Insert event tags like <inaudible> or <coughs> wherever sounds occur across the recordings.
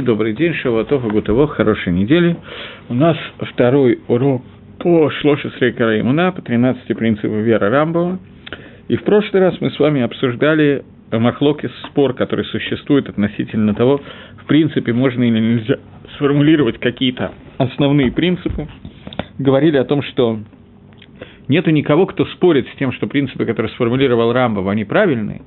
Добрый день, Шаватов и Гутово, хорошей недели. У нас второй урок по Шлоши Срейкара Имуна, по 13 принципам веры Рамбова. И в прошлый раз мы с вами обсуждали Махлокис, спор, который существует относительно того, в принципе, можно или нельзя сформулировать какие-то основные принципы. Говорили о том, что Нету никого, кто спорит с тем, что принципы, которые сформулировал Рамбов, они правильные,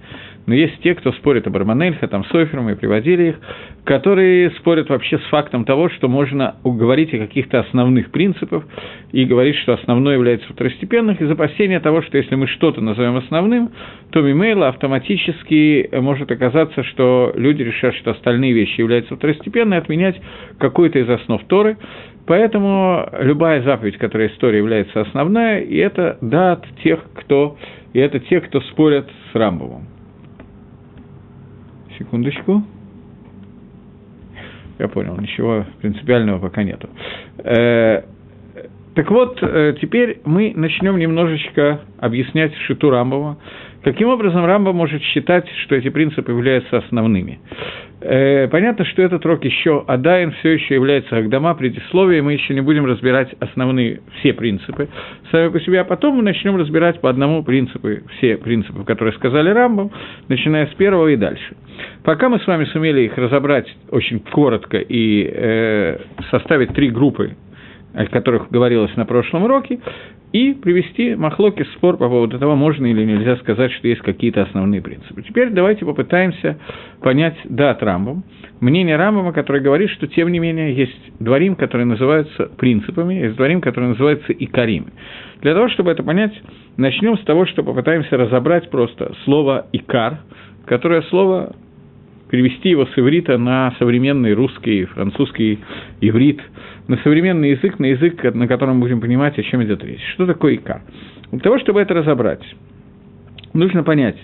но есть те, кто спорит об Арманельхе, там, Сойфером, мы приводили их, которые спорят вообще с фактом того, что можно говорить о каких-то основных принципах и говорить, что основное является второстепенным, из опасения того, что если мы что-то назовем основным, то мимейла автоматически может оказаться, что люди решат, что остальные вещи являются второстепенными, отменять какую-то из основ Торы, Поэтому любая заповедь, которая история является основная, и это дат тех, кто, и это те, кто спорят с Рамбовым. Секундочку. Я понял, ничего принципиального пока нету. Э, так вот, э, теперь мы начнем немножечко объяснять Шиту Рамбова, каким образом Рамба может считать, что эти принципы являются основными. Э, понятно, что этот рок еще Адайн все еще является Агдама, предисловие, мы еще не будем разбирать основные все принципы сами по себе, а потом мы начнем разбирать по одному принципу, все принципы, которые сказали Рамбам, начиная с первого и дальше. Пока мы с вами сумели их разобрать очень коротко и э, составить три группы о которых говорилось на прошлом уроке, и привести махлоки спор по поводу того, можно или нельзя сказать, что есть какие-то основные принципы. Теперь давайте попытаемся понять дат Рамбам, мнение Рамбама, который говорит, что тем не менее есть дворим, которые называются принципами, есть дворим, которые называются икарими. Для того, чтобы это понять, начнем с того, что попытаемся разобрать просто слово «икар», которое слово перевести его с иврита на современный русский, французский иврит, на современный язык, на язык, на котором мы будем понимать, о чем идет речь. Что такое ика? Для того, чтобы это разобрать, нужно понять,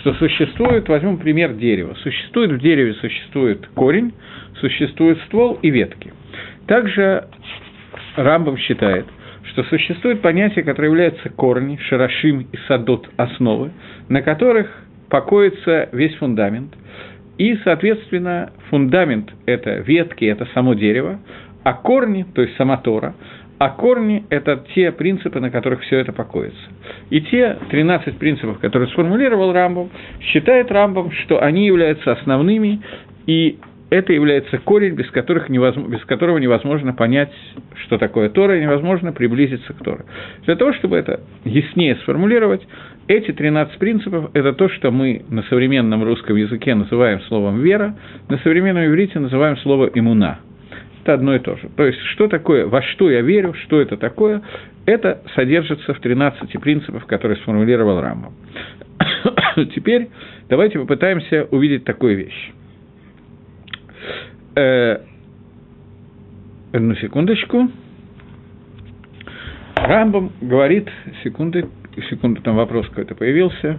что существует, возьмем пример дерева, существует в дереве, существует корень, существует ствол и ветки. Также Рамбам считает, что существует понятие, которое является корни, шарашим и садот основы, на которых покоится весь фундамент, и, соответственно, фундамент – это ветки, это само дерево, а корни, то есть сама Тора, а корни – это те принципы, на которых все это покоится. И те 13 принципов, которые сформулировал Рамбом, считает Рамбом, что они являются основными, и это является корень, без, которых невозможно, без которого невозможно понять, что такое Тора, и невозможно приблизиться к Торе. Для того, чтобы это яснее сформулировать, эти 13 принципов – это то, что мы на современном русском языке называем словом «вера», на современном иврите называем слово «имуна». Это одно и то же. То есть, что такое, во что я верю, что это такое, это содержится в 13 принципах, которые сформулировал Рамбам. <coughs> Теперь давайте попытаемся увидеть такую вещь. Э, одну секундочку. Рамбам говорит, секунды, секунду, там вопрос какой-то появился.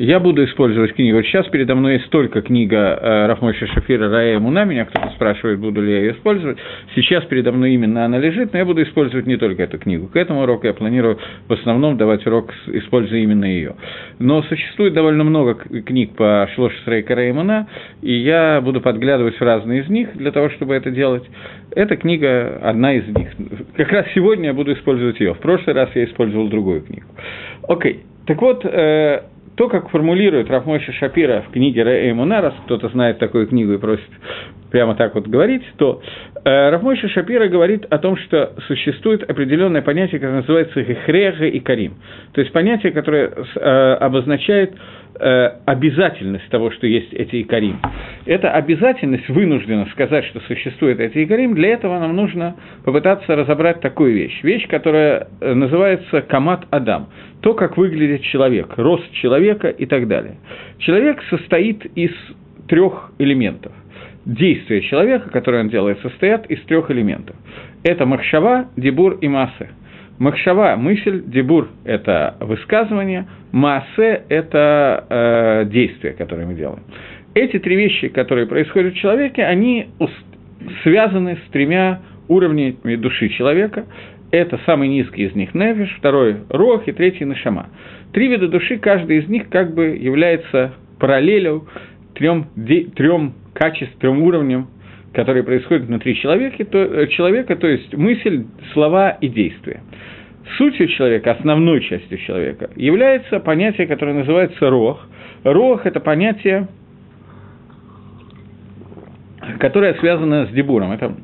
Я буду использовать книгу. Вот сейчас передо мной есть только книга э, Рафмойша Шафира Рая Муна. Меня кто-то спрашивает, буду ли я ее использовать. Сейчас передо мной именно она лежит, но я буду использовать не только эту книгу. К этому уроку я планирую в основном давать урок, используя именно ее. Но существует довольно много книг по Шлош Рейка Реймуна, и я буду подглядывать в разные из них для того, чтобы это делать. Эта книга одна из них. Как раз сегодня я буду использовать ее. В прошлый раз я использовал другую книгу. Окей. Так вот, э, то, как формулирует Рафмойша Шапира в книге Рэймуна, раз кто-то знает такую книгу и просит прямо так вот говорить, то э, Рафмойша Шапира говорит о том, что существует определенное понятие, которое называется «хехрега» и «карим». То есть понятие, которое э, обозначает э, обязательность того, что есть эти икарим. Эта обязательность вынуждена сказать, что существует эти икарим, для этого нам нужно попытаться разобрать такую вещь. Вещь, которая э, называется камат Адам. То, как выглядит человек, рост человека и так далее. Человек состоит из трех элементов. Действия человека, которые он делает, состоят из трех элементов. Это махшава, дебур и массы. Махшава – мысль, дебур – это высказывание, маасе – это э, действие, которое мы делаем. Эти три вещи, которые происходят в человеке, они связаны с тремя уровнями души человека. Это самый низкий из них – нефиш, второй – рох и третий – нашама. Три вида души, каждый из них как бы является параллелю трем, трем качествам, трем уровням, которые происходят внутри человека, то, э, человека, то есть мысль, слова и действия. Сутью человека, основной частью человека, является понятие, которое называется рох. Рох – это понятие, которое связано с дебуром. Это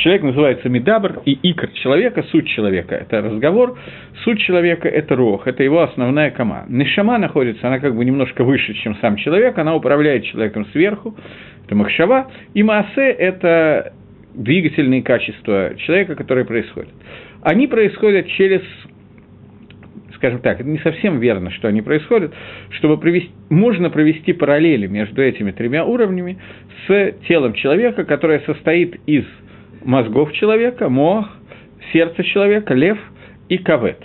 человек называется медабр, и икр. Человека, суть человека – это разговор, суть человека – это рох, это его основная кома. Нишама находится, она как бы немножко выше, чем сам человек, она управляет человеком сверху, это махшава, и маасе – это двигательные качества человека, которые происходят. Они происходят через скажем так, это не совсем верно, что они происходят, чтобы провести, можно провести параллели между этими тремя уровнями с телом человека, которое состоит из мозгов человека, мох, сердце человека, лев и кавет.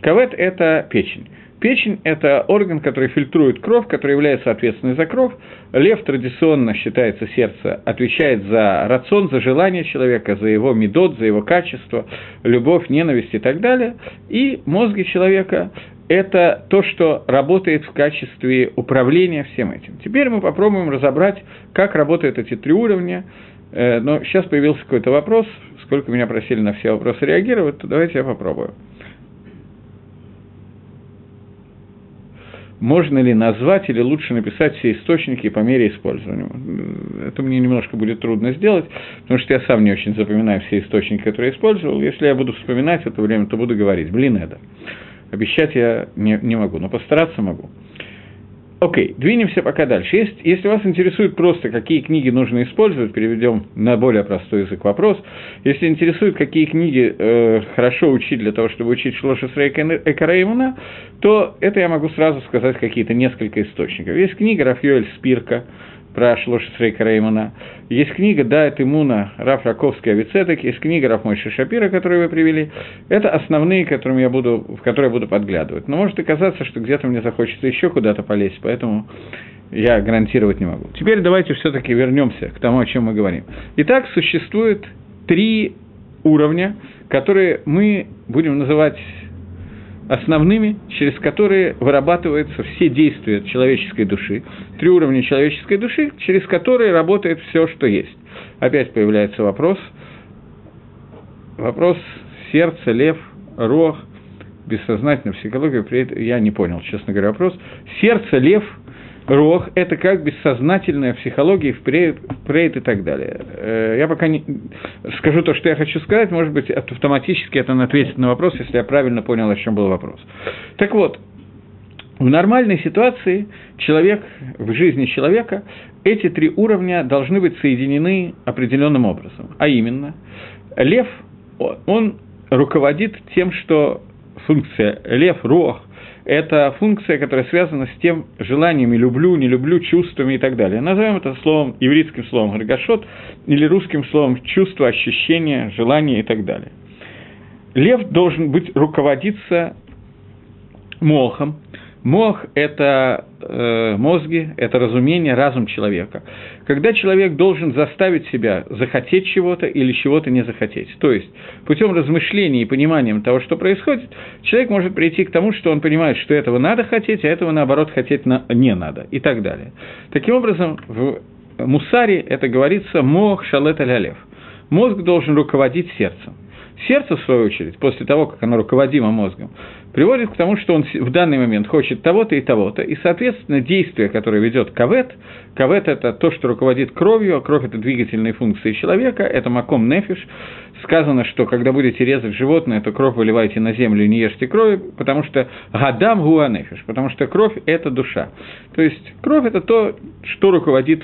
Кавет – это печень. Печень – это орган, который фильтрует кровь, который является ответственным за кровь. Лев традиционно считается сердце, отвечает за рацион, за желание человека, за его медот, за его качество, любовь, ненависть и так далее. И мозги человека – это то, что работает в качестве управления всем этим. Теперь мы попробуем разобрать, как работают эти три уровня – но сейчас появился какой-то вопрос, сколько меня просили на все вопросы реагировать, то давайте я попробую. Можно ли назвать или лучше написать все источники по мере использования? Это мне немножко будет трудно сделать, потому что я сам не очень запоминаю все источники, которые я использовал. Если я буду вспоминать в это время, то буду говорить. Блин, это. Обещать я не, не могу, но постараться могу. Окей, okay, двинемся пока дальше. Есть, если вас интересует просто, какие книги нужно использовать, переведем на более простой язык вопрос. Если интересует, какие книги э, хорошо учить для того, чтобы учить Шлошесрей Экараимуна, то это я могу сразу сказать какие-то несколько источников. Есть книга Рафьёэль Спирка, про Шлошесрейка Реймана. Есть книга «Да, это Муна» Раф Раковский Авицеток, есть книга Раф Мойши Шапира, которую вы привели. Это основные, которым я буду, в которые я буду подглядывать. Но может оказаться, что где-то мне захочется еще куда-то полезть, поэтому я гарантировать не могу. Теперь давайте все-таки вернемся к тому, о чем мы говорим. Итак, существует три уровня, которые мы будем называть основными, через которые вырабатываются все действия человеческой души, три уровня человеческой души, через которые работает все, что есть. Опять появляется вопрос, вопрос сердца, лев, рог, бессознательная психология, я не понял, честно говоря, вопрос. Сердце, лев – Рох – это как бессознательная психология, впред, впред и так далее. Э, я пока не скажу то, что я хочу сказать, может быть, автоматически это ответит на вопрос, если я правильно понял, о чем был вопрос. Так вот, в нормальной ситуации человек, в жизни человека, эти три уровня должны быть соединены определенным образом. А именно, лев, он руководит тем, что функция лев, рох – это функция, которая связана с тем желаниями «люблю», «не люблю», чувствами и так далее. Назовем это словом, еврейским словом «гаргашот» или русским словом «чувство», «ощущение», «желание» и так далее. Лев должен быть руководиться мохом, Мох – это э, мозги, это разумение, разум человека. Когда человек должен заставить себя захотеть чего-то или чего-то не захотеть. То есть, путем размышления и понимания того, что происходит, человек может прийти к тому, что он понимает, что этого надо хотеть, а этого, наоборот, хотеть на, не надо, и так далее. Таким образом, в Мусаре это говорится «мох шалет алялев». Мозг должен руководить сердцем. Сердце, в свою очередь, после того, как оно руководимо мозгом, приводит к тому, что он в данный момент хочет того-то и того-то, и, соответственно, действие, которое ведет кавет, кавет – это то, что руководит кровью, а кровь – это двигательные функции человека, это маком нефиш, сказано, что когда будете резать животное, то кровь выливайте на землю не ешьте крови, потому что гадам гуанефиш, потому что кровь – это душа. То есть кровь – это то, что руководит,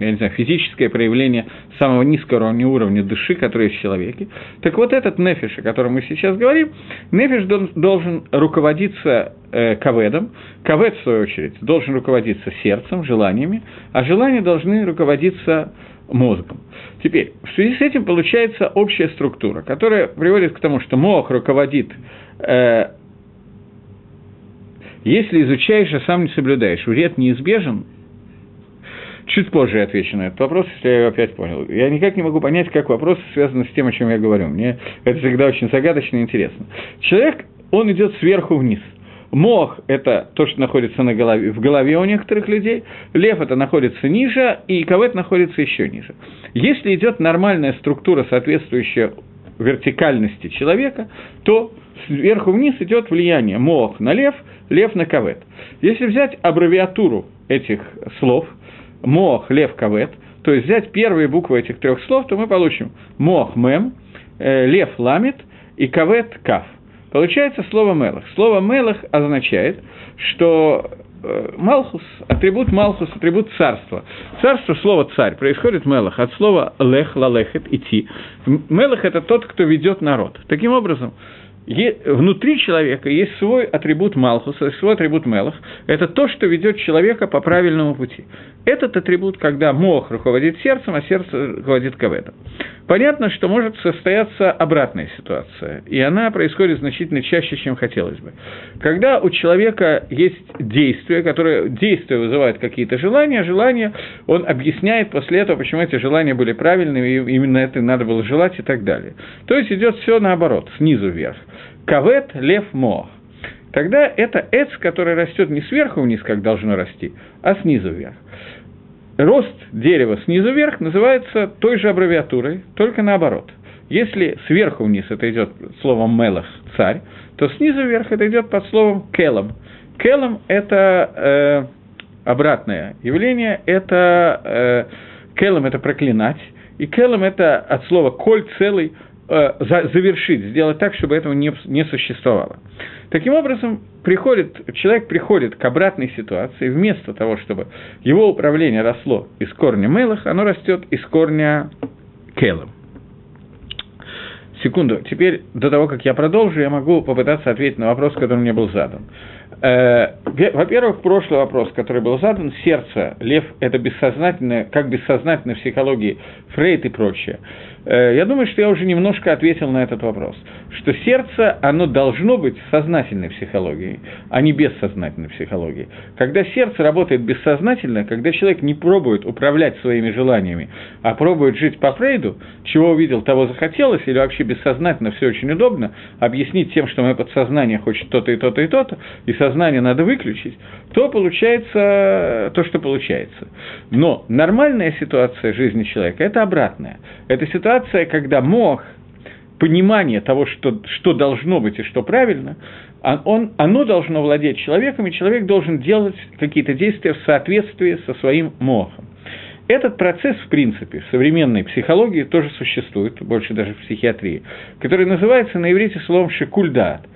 я не знаю, физическое проявление самого низкого уровня души, который есть в человеке. Так вот этот нефиш, о котором мы сейчас говорим, нефиш должен руководиться э, каведом, кавед, в свою очередь, должен руководиться сердцем, желаниями, а желания должны руководиться мозгом. Теперь, в связи с этим получается общая структура, которая приводит к тому, что мозг руководит, э, если изучаешь, а сам не соблюдаешь, вред неизбежен, Чуть позже я отвечу на этот вопрос, если я его опять понял. Я никак не могу понять, как вопрос связан с тем, о чем я говорю. Мне это всегда очень загадочно и интересно. Человек, он идет сверху вниз – Мох – это то, что находится на голове, в голове у некоторых людей, лев – это находится ниже, и кавет находится еще ниже. Если идет нормальная структура, соответствующая вертикальности человека, то сверху вниз идет влияние мох на лев, лев на кавет. Если взять аббревиатуру этих слов мох, лев, кавет, то есть взять первые буквы этих трех слов, то мы получим мох, мем, э, лев, ламит и кавет, кав. Получается слово «мелах». Слово «мелах» означает, что э, Малхус, атрибут Малхус, атрибут царства. Царство, слово царь, происходит Мелах, от слова лех, лалехет, идти. Мелах – это тот, кто ведет народ. Таким образом, внутри человека есть свой атрибут Малхуса, свой атрибут Мелах. Это то, что ведет человека по правильному пути. Этот атрибут, когда Мох руководит сердцем, а сердце руководит Каветом. Понятно, что может состояться обратная ситуация, и она происходит значительно чаще, чем хотелось бы. Когда у человека есть действие, которое действие вызывает какие-то желания, желания, он объясняет после этого, почему эти желания были правильными, и именно это надо было желать и так далее. То есть идет все наоборот, снизу вверх. Кавет, лев, моах. Тогда это эц, который растет не сверху вниз, как должно расти, а снизу вверх рост дерева снизу вверх называется той же аббревиатурой, только наоборот. Если сверху вниз это идет словом «мелах» – «царь», то снизу вверх это идет под словом «келом». «Келом» – это э, обратное явление, это э, «келом» – это проклинать, и «келом» – это от слова «коль» целый, завершить, сделать так, чтобы этого не, не существовало. Таким образом, приходит, человек приходит к обратной ситуации, вместо того, чтобы его управление росло из корня Мелах, оно растет из корня Келом. Секунду, теперь до того, как я продолжу, я могу попытаться ответить на вопрос, который мне был задан. Э, во-первых, прошлый вопрос, который был задан, сердце, лев – это бессознательное, как бессознательное в психологии, Фрейд и прочее – Э, я думаю, что я уже немножко ответил на этот вопрос, что сердце, оно должно быть сознательной психологией, а не бессознательной психологией. Когда сердце работает бессознательно, когда человек не пробует управлять своими желаниями, а пробует жить по Фрейду, чего увидел, того захотелось, или вообще бессознательно все очень удобно, объяснить тем, что мое подсознание хочет то-то и то-то и то-то, и сознание надо выключить, то получается то, что получается. Но нормальная ситуация жизни человека – это обратная. Это ситуация, ситуация, когда мох, понимание того, что, что должно быть и что правильно, а он, оно должно владеть человеком, и человек должен делать какие-то действия в соответствии со своим мохом. Этот процесс, в принципе, в современной психологии тоже существует, больше даже в психиатрии, который называется на иврите словом «шекульдат».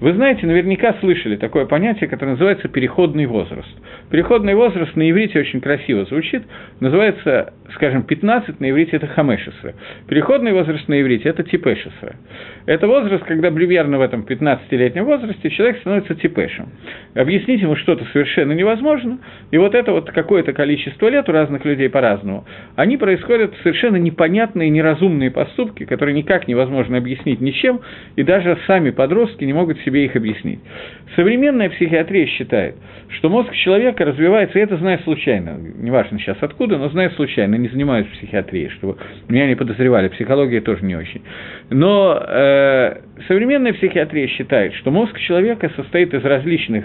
Вы знаете, наверняка слышали такое понятие, которое называется переходный возраст. Переходный возраст на иврите очень красиво звучит, называется, скажем, 15, на иврите это хамешесра. Переходный возраст на иврите – это типешесра. Это возраст, когда примерно в этом 15-летнем возрасте человек становится типешем. Объяснить ему что-то совершенно невозможно, и вот это вот какое-то количество лет у разных людей по-разному, они происходят совершенно непонятные, неразумные поступки, которые никак невозможно объяснить ничем, и даже сами подростки не могут себе их объяснить. Современная психиатрия считает, что мозг человека развивается, и это знаю случайно, неважно сейчас откуда, но знаю случайно, не занимаюсь психиатрией, чтобы меня не подозревали, психология тоже не очень. Но э, современная психиатрия считает, что мозг человека состоит из различных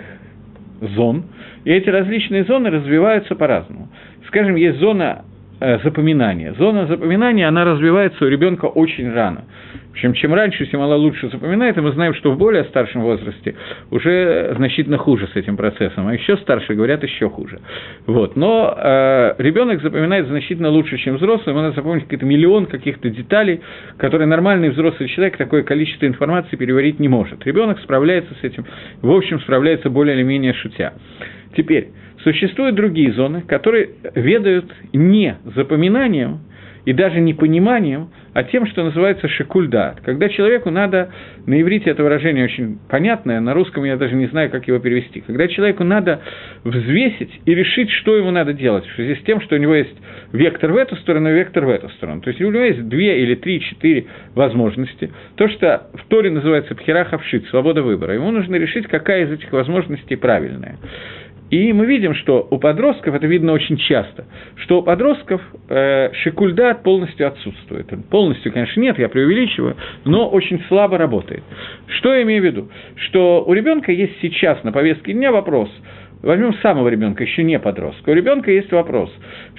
зон, и эти различные зоны развиваются по-разному. Скажем, есть зона запоминания. Зона запоминания, она развивается у ребенка очень рано. Причем, чем раньше Симала лучше запоминает, и мы знаем, что в более старшем возрасте уже значительно хуже с этим процессом, а еще старше говорят еще хуже. Вот. Но э, ребенок запоминает значительно лучше, чем взрослый, ему надо запомнить какие-то миллион каких-то деталей, которые нормальный взрослый человек такое количество информации переварить не может. Ребенок справляется с этим, в общем, справляется более или менее шутя. Теперь, Существуют другие зоны, которые ведают не запоминанием и даже не пониманием, а тем, что называется шикульдат. Когда человеку надо, на иврите это выражение очень понятное, на русском я даже не знаю, как его перевести. Когда человеку надо взвесить и решить, что ему надо делать, в связи с тем, что у него есть вектор в эту сторону и вектор в эту сторону. То есть у него есть две или три, четыре возможности. То, что в Торе называется пхерахавшит, свобода выбора. Ему нужно решить, какая из этих возможностей правильная. И мы видим, что у подростков, это видно очень часто, что у подростков э, шикульдат полностью отсутствует. Полностью, конечно, нет, я преувеличиваю, но очень слабо работает. Что я имею в виду? Что у ребенка есть сейчас на повестке дня вопрос – Возьмем самого ребенка, еще не подростка. У ребенка есть вопрос,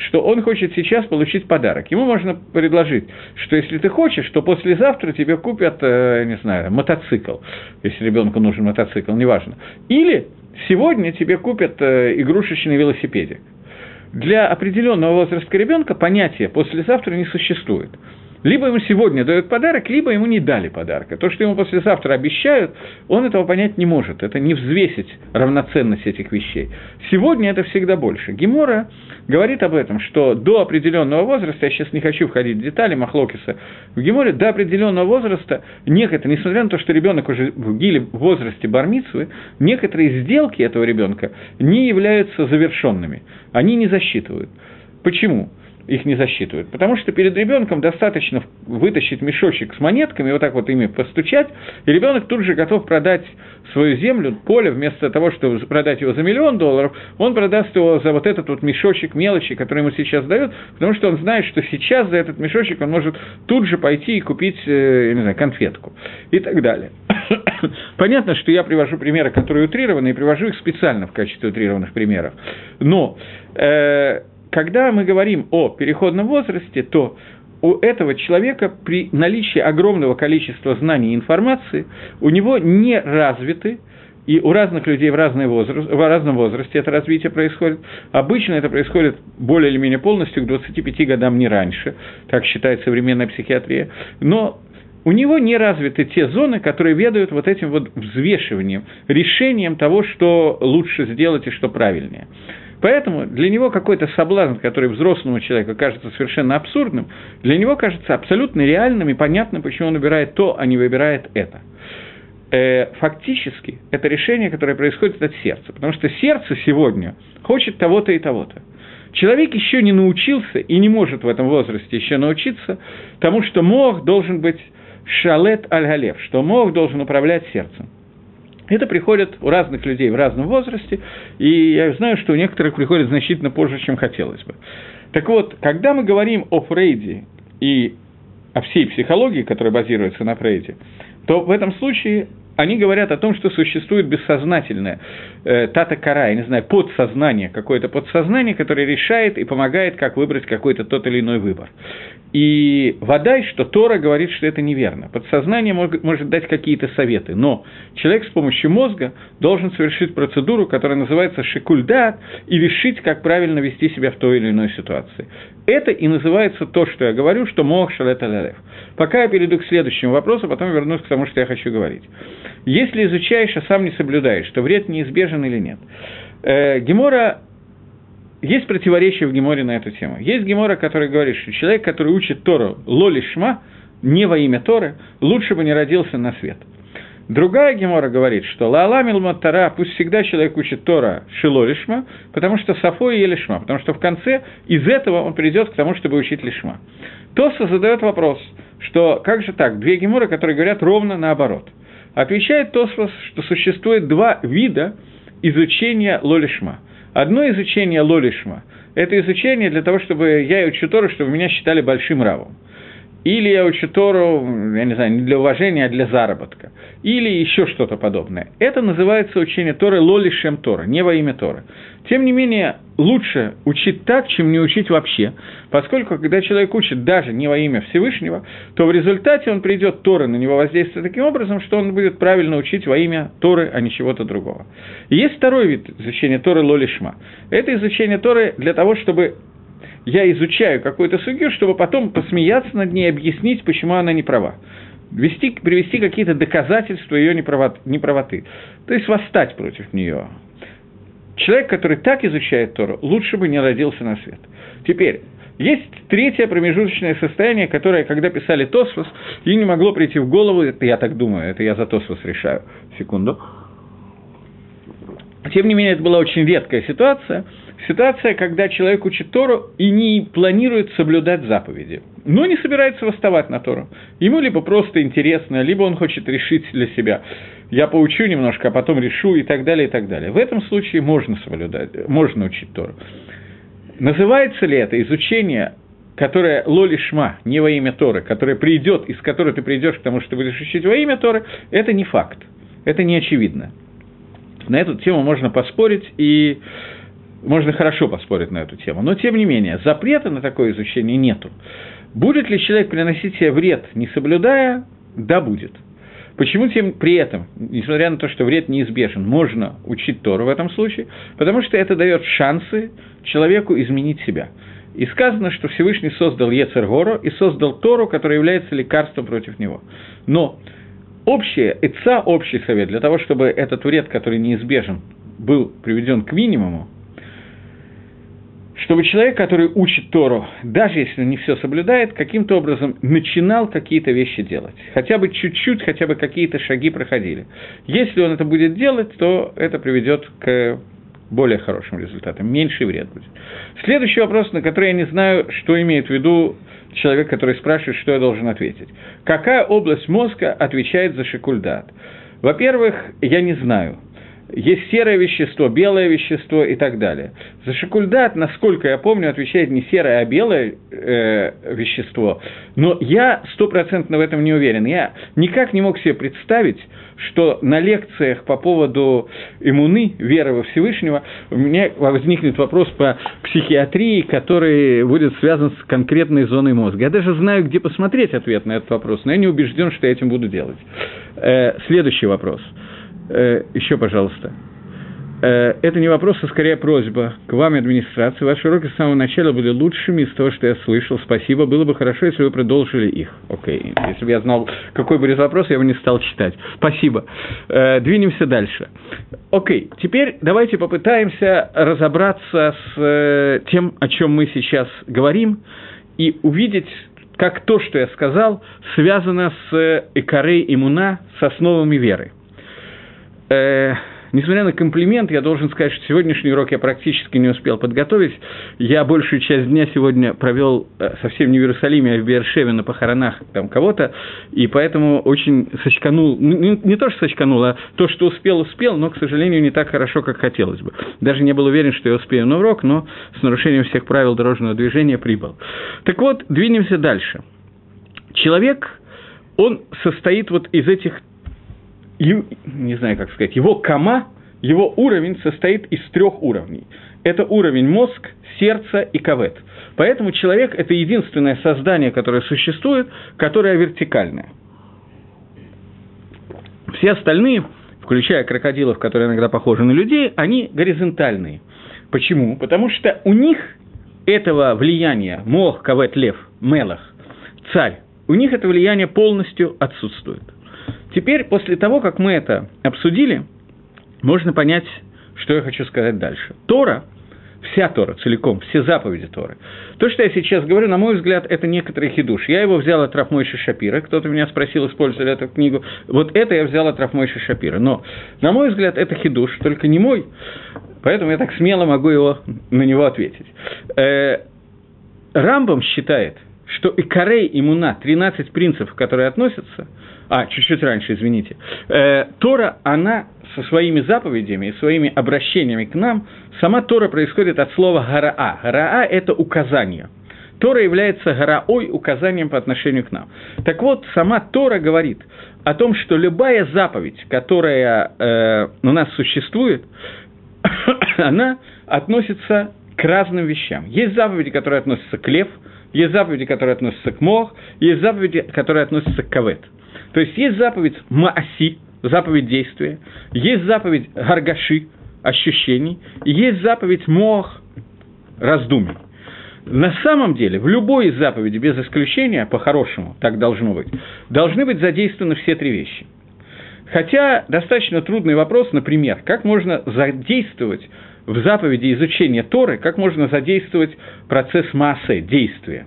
что он хочет сейчас получить подарок. Ему можно предложить, что если ты хочешь, то послезавтра тебе купят, э, не знаю, мотоцикл, если ребенку нужен мотоцикл, неважно. Или сегодня тебе купят э, игрушечный велосипедик. Для определенного возраста ребенка понятие послезавтра не существует. Либо ему сегодня дают подарок, либо ему не дали подарка. То, что ему послезавтра обещают, он этого понять не может. Это не взвесить равноценность этих вещей. Сегодня это всегда больше. Гемора говорит об этом, что до определенного возраста, я сейчас не хочу входить в детали Махлокиса, в Геморе до определенного возраста некоторые, несмотря на то, что ребенок уже в Гиле в возрасте бармицвы, некоторые сделки этого ребенка не являются завершенными. Они не засчитывают. Почему? Их не засчитывают. Потому что перед ребенком достаточно вытащить мешочек с монетками, вот так вот ими постучать, и ребенок тут же готов продать свою землю, поле, вместо того, чтобы продать его за миллион долларов, он продаст его за вот этот вот мешочек мелочи, который ему сейчас дают, потому что он знает, что сейчас за этот мешочек он может тут же пойти и купить, э, я не знаю, конфетку и так далее. <coughs> Понятно, что я привожу примеры, которые утрированы, и привожу их специально в качестве утрированных примеров. Но э, когда мы говорим о переходном возрасте, то у этого человека при наличии огромного количества знаний и информации у него не развиты, и у разных людей в, разный возраст, в разном возрасте это развитие происходит. Обычно это происходит более или менее полностью к 25 годам, не раньше, так считает современная психиатрия. Но у него не развиты те зоны, которые ведают вот этим вот взвешиванием, решением того, что лучше сделать и что правильнее. Поэтому для него какой-то соблазн, который взрослому человеку кажется совершенно абсурдным, для него кажется абсолютно реальным и понятным, почему он выбирает то, а не выбирает это. Э, фактически это решение, которое происходит от сердца, потому что сердце сегодня хочет того-то и того-то. Человек еще не научился и не может в этом возрасте еще научиться тому, что мог должен быть шалет аль-галев, что мог должен управлять сердцем. Это приходит у разных людей в разном возрасте, и я знаю, что у некоторых приходит значительно позже, чем хотелось бы. Так вот, когда мы говорим о Фрейде и о всей психологии, которая базируется на Фрейде, то в этом случае они говорят о том, что существует бессознательное э, тата-кара, я не знаю, подсознание, какое-то подсознание, которое решает и помогает, как выбрать какой-то тот или иной выбор. И вода, что Тора говорит, что это неверно. Подсознание может, может дать какие-то советы, но человек с помощью мозга должен совершить процедуру, которая называется шикульдат, и решить, как правильно вести себя в той или иной ситуации. Это и называется то, что я говорю, что мог шалет алялев. Пока я перейду к следующему вопросу, потом вернусь к тому, что я хочу говорить. Если изучаешь, а сам не соблюдаешь, то вред неизбежен или нет? Э, Гемора есть противоречие в Геморе на эту тему. Есть Гемора, который говорит, что человек, который учит Тору лоли шма, не во имя Торы, лучше бы не родился на свет. Другая Гемора говорит, что Лаала Милматара, пусть всегда человек учит Тора Шилолишма, потому что Сафо и Елишма, потому что в конце из этого он придет к тому, чтобы учить Лишма. Тоса задает вопрос, что как же так, две Геморы, которые говорят ровно наоборот. Отвечает Тосфос, что существует два вида изучения Лолишма – Одно изучение лолишма – это изучение для того, чтобы я учу Тору, чтобы меня считали большим равом. Или я учу Тору, я не знаю, не для уважения, а для заработка. Или еще что-то подобное. Это называется учение Торы лолишем Тора, не во имя Торы. Тем не менее, лучше учить так, чем не учить вообще, поскольку когда человек учит даже не во имя Всевышнего, то в результате он придет Торы на него воздействовать таким образом, что он будет правильно учить во имя Торы, а не чего-то другого. И есть второй вид изучения Торы Лолишма. Это изучение Торы для того, чтобы я изучаю какую-то судью, чтобы потом посмеяться над ней и объяснить, почему она не права. Вести, привести какие-то доказательства ее неправоты. То есть восстать против нее. Человек, который так изучает Тору, лучше бы не родился на свет. Теперь, есть третье промежуточное состояние, которое, когда писали Тосфос, ей не могло прийти в голову, это я так думаю, это я за Тосфос решаю. Секунду. Тем не менее, это была очень редкая ситуация. Ситуация, когда человек учит Тору и не планирует соблюдать заповеди, но не собирается восставать на Тору. Ему либо просто интересно, либо он хочет решить для себя, я поучу немножко, а потом решу и так далее, и так далее. В этом случае можно соблюдать, можно учить Тору. Называется ли это изучение которое лоли шма, не во имя Торы, которое придет, из которой ты придешь к тому, что ты будешь учить во имя Торы, это не факт, это не очевидно. На эту тему можно поспорить, и можно хорошо поспорить на эту тему. Но, тем не менее, запрета на такое изучение нету. Будет ли человек приносить себе вред, не соблюдая? Да, будет. Почему тем при этом, несмотря на то, что вред неизбежен, можно учить Тору в этом случае? Потому что это дает шансы человеку изменить себя. И сказано, что Всевышний создал Ецергору и создал Тору, которая является лекарством против него. Но общее, ИЦА, общий совет, для того, чтобы этот вред, который неизбежен, был приведен к минимуму, чтобы человек, который учит Тору, даже если он не все соблюдает, каким-то образом начинал какие-то вещи делать. Хотя бы чуть-чуть, хотя бы какие-то шаги проходили. Если он это будет делать, то это приведет к более хорошим результатам, меньший вред будет. Следующий вопрос, на который я не знаю, что имеет в виду человек, который спрашивает, что я должен ответить. Какая область мозга отвечает за шикульдат? Во-первых, я не знаю – есть серое вещество, белое вещество и так далее. За шикульдат, насколько я помню, отвечает не серое, а белое э, вещество. Но я стопроцентно в этом не уверен. Я никак не мог себе представить, что на лекциях по поводу иммуны, веры во Всевышнего, у меня возникнет вопрос по психиатрии, который будет связан с конкретной зоной мозга. Я даже знаю, где посмотреть ответ на этот вопрос, но я не убежден, что я этим буду делать. Э, следующий вопрос – Э, еще, пожалуйста. Э, это не вопрос, а скорее просьба к вам, администрации. Ваши уроки с самого начала были лучшими из того, что я слышал. Спасибо. Было бы хорошо, если вы продолжили их. Окей. Okay. Если бы я знал, какой будет вопрос, я бы не стал читать. Спасибо. Э, двинемся дальше. Окей. Okay. Теперь давайте попытаемся разобраться с э, тем, о чем мы сейчас говорим, и увидеть как то, что я сказал, связано с Икарей Имуна, с основами веры э, несмотря на комплимент, я должен сказать, что сегодняшний урок я практически не успел подготовить. Я большую часть дня сегодня провел э, совсем не в Иерусалиме, а в Бершеве на похоронах там кого-то, и поэтому очень сочканул, ну, не, не то, что сочканул, а то, что успел, успел, но, к сожалению, не так хорошо, как хотелось бы. Даже не был уверен, что я успею на урок, но с нарушением всех правил дорожного движения прибыл. Так вот, двинемся дальше. Человек, он состоит вот из этих не знаю, как сказать, его кама, его уровень состоит из трех уровней. Это уровень мозг, сердце и кавет. Поэтому человек – это единственное создание, которое существует, которое вертикальное. Все остальные, включая крокодилов, которые иногда похожи на людей, они горизонтальные. Почему? Потому что у них этого влияния, мох, кавет, лев, мелах, царь, у них это влияние полностью отсутствует. Теперь, после того, как мы это обсудили, можно понять, что я хочу сказать дальше. Тора, вся Тора целиком, все заповеди Торы. То, что я сейчас говорю, на мой взгляд, это некоторый хидуш. Я его взял от Рафмойши Шапира. Кто-то меня спросил, использовали эту книгу. Вот это я взял от Рафмойши Шапира. Но, на мой взгляд, это хидуш, только не мой. Поэтому я так смело могу его, на него ответить. Э, Рамбам считает, что и Корей, и Муна, 13 принципов, которые относятся – а, чуть-чуть раньше, извините, э, Тора, она со своими заповедями и своими обращениями к нам, сама Тора происходит от слова «гараа». «Гараа» – это указание. Тора является гараой указанием по отношению к нам. Так вот, сама Тора говорит о том, что любая заповедь, которая э, у нас существует, <coughs> она относится к разным вещам. Есть заповеди, которые относятся к лев, есть заповеди, которые относятся к мох, есть заповеди, которые относятся к кавет – то есть есть заповедь Мааси, заповедь действия, есть заповедь Гаргаши, ощущений, и есть заповедь Мох, раздумий. На самом деле, в любой из заповедей, без исключения, по-хорошему, так должно быть, должны быть задействованы все три вещи. Хотя достаточно трудный вопрос, например, как можно задействовать в заповеди изучения Торы, как можно задействовать процесс массы, действия.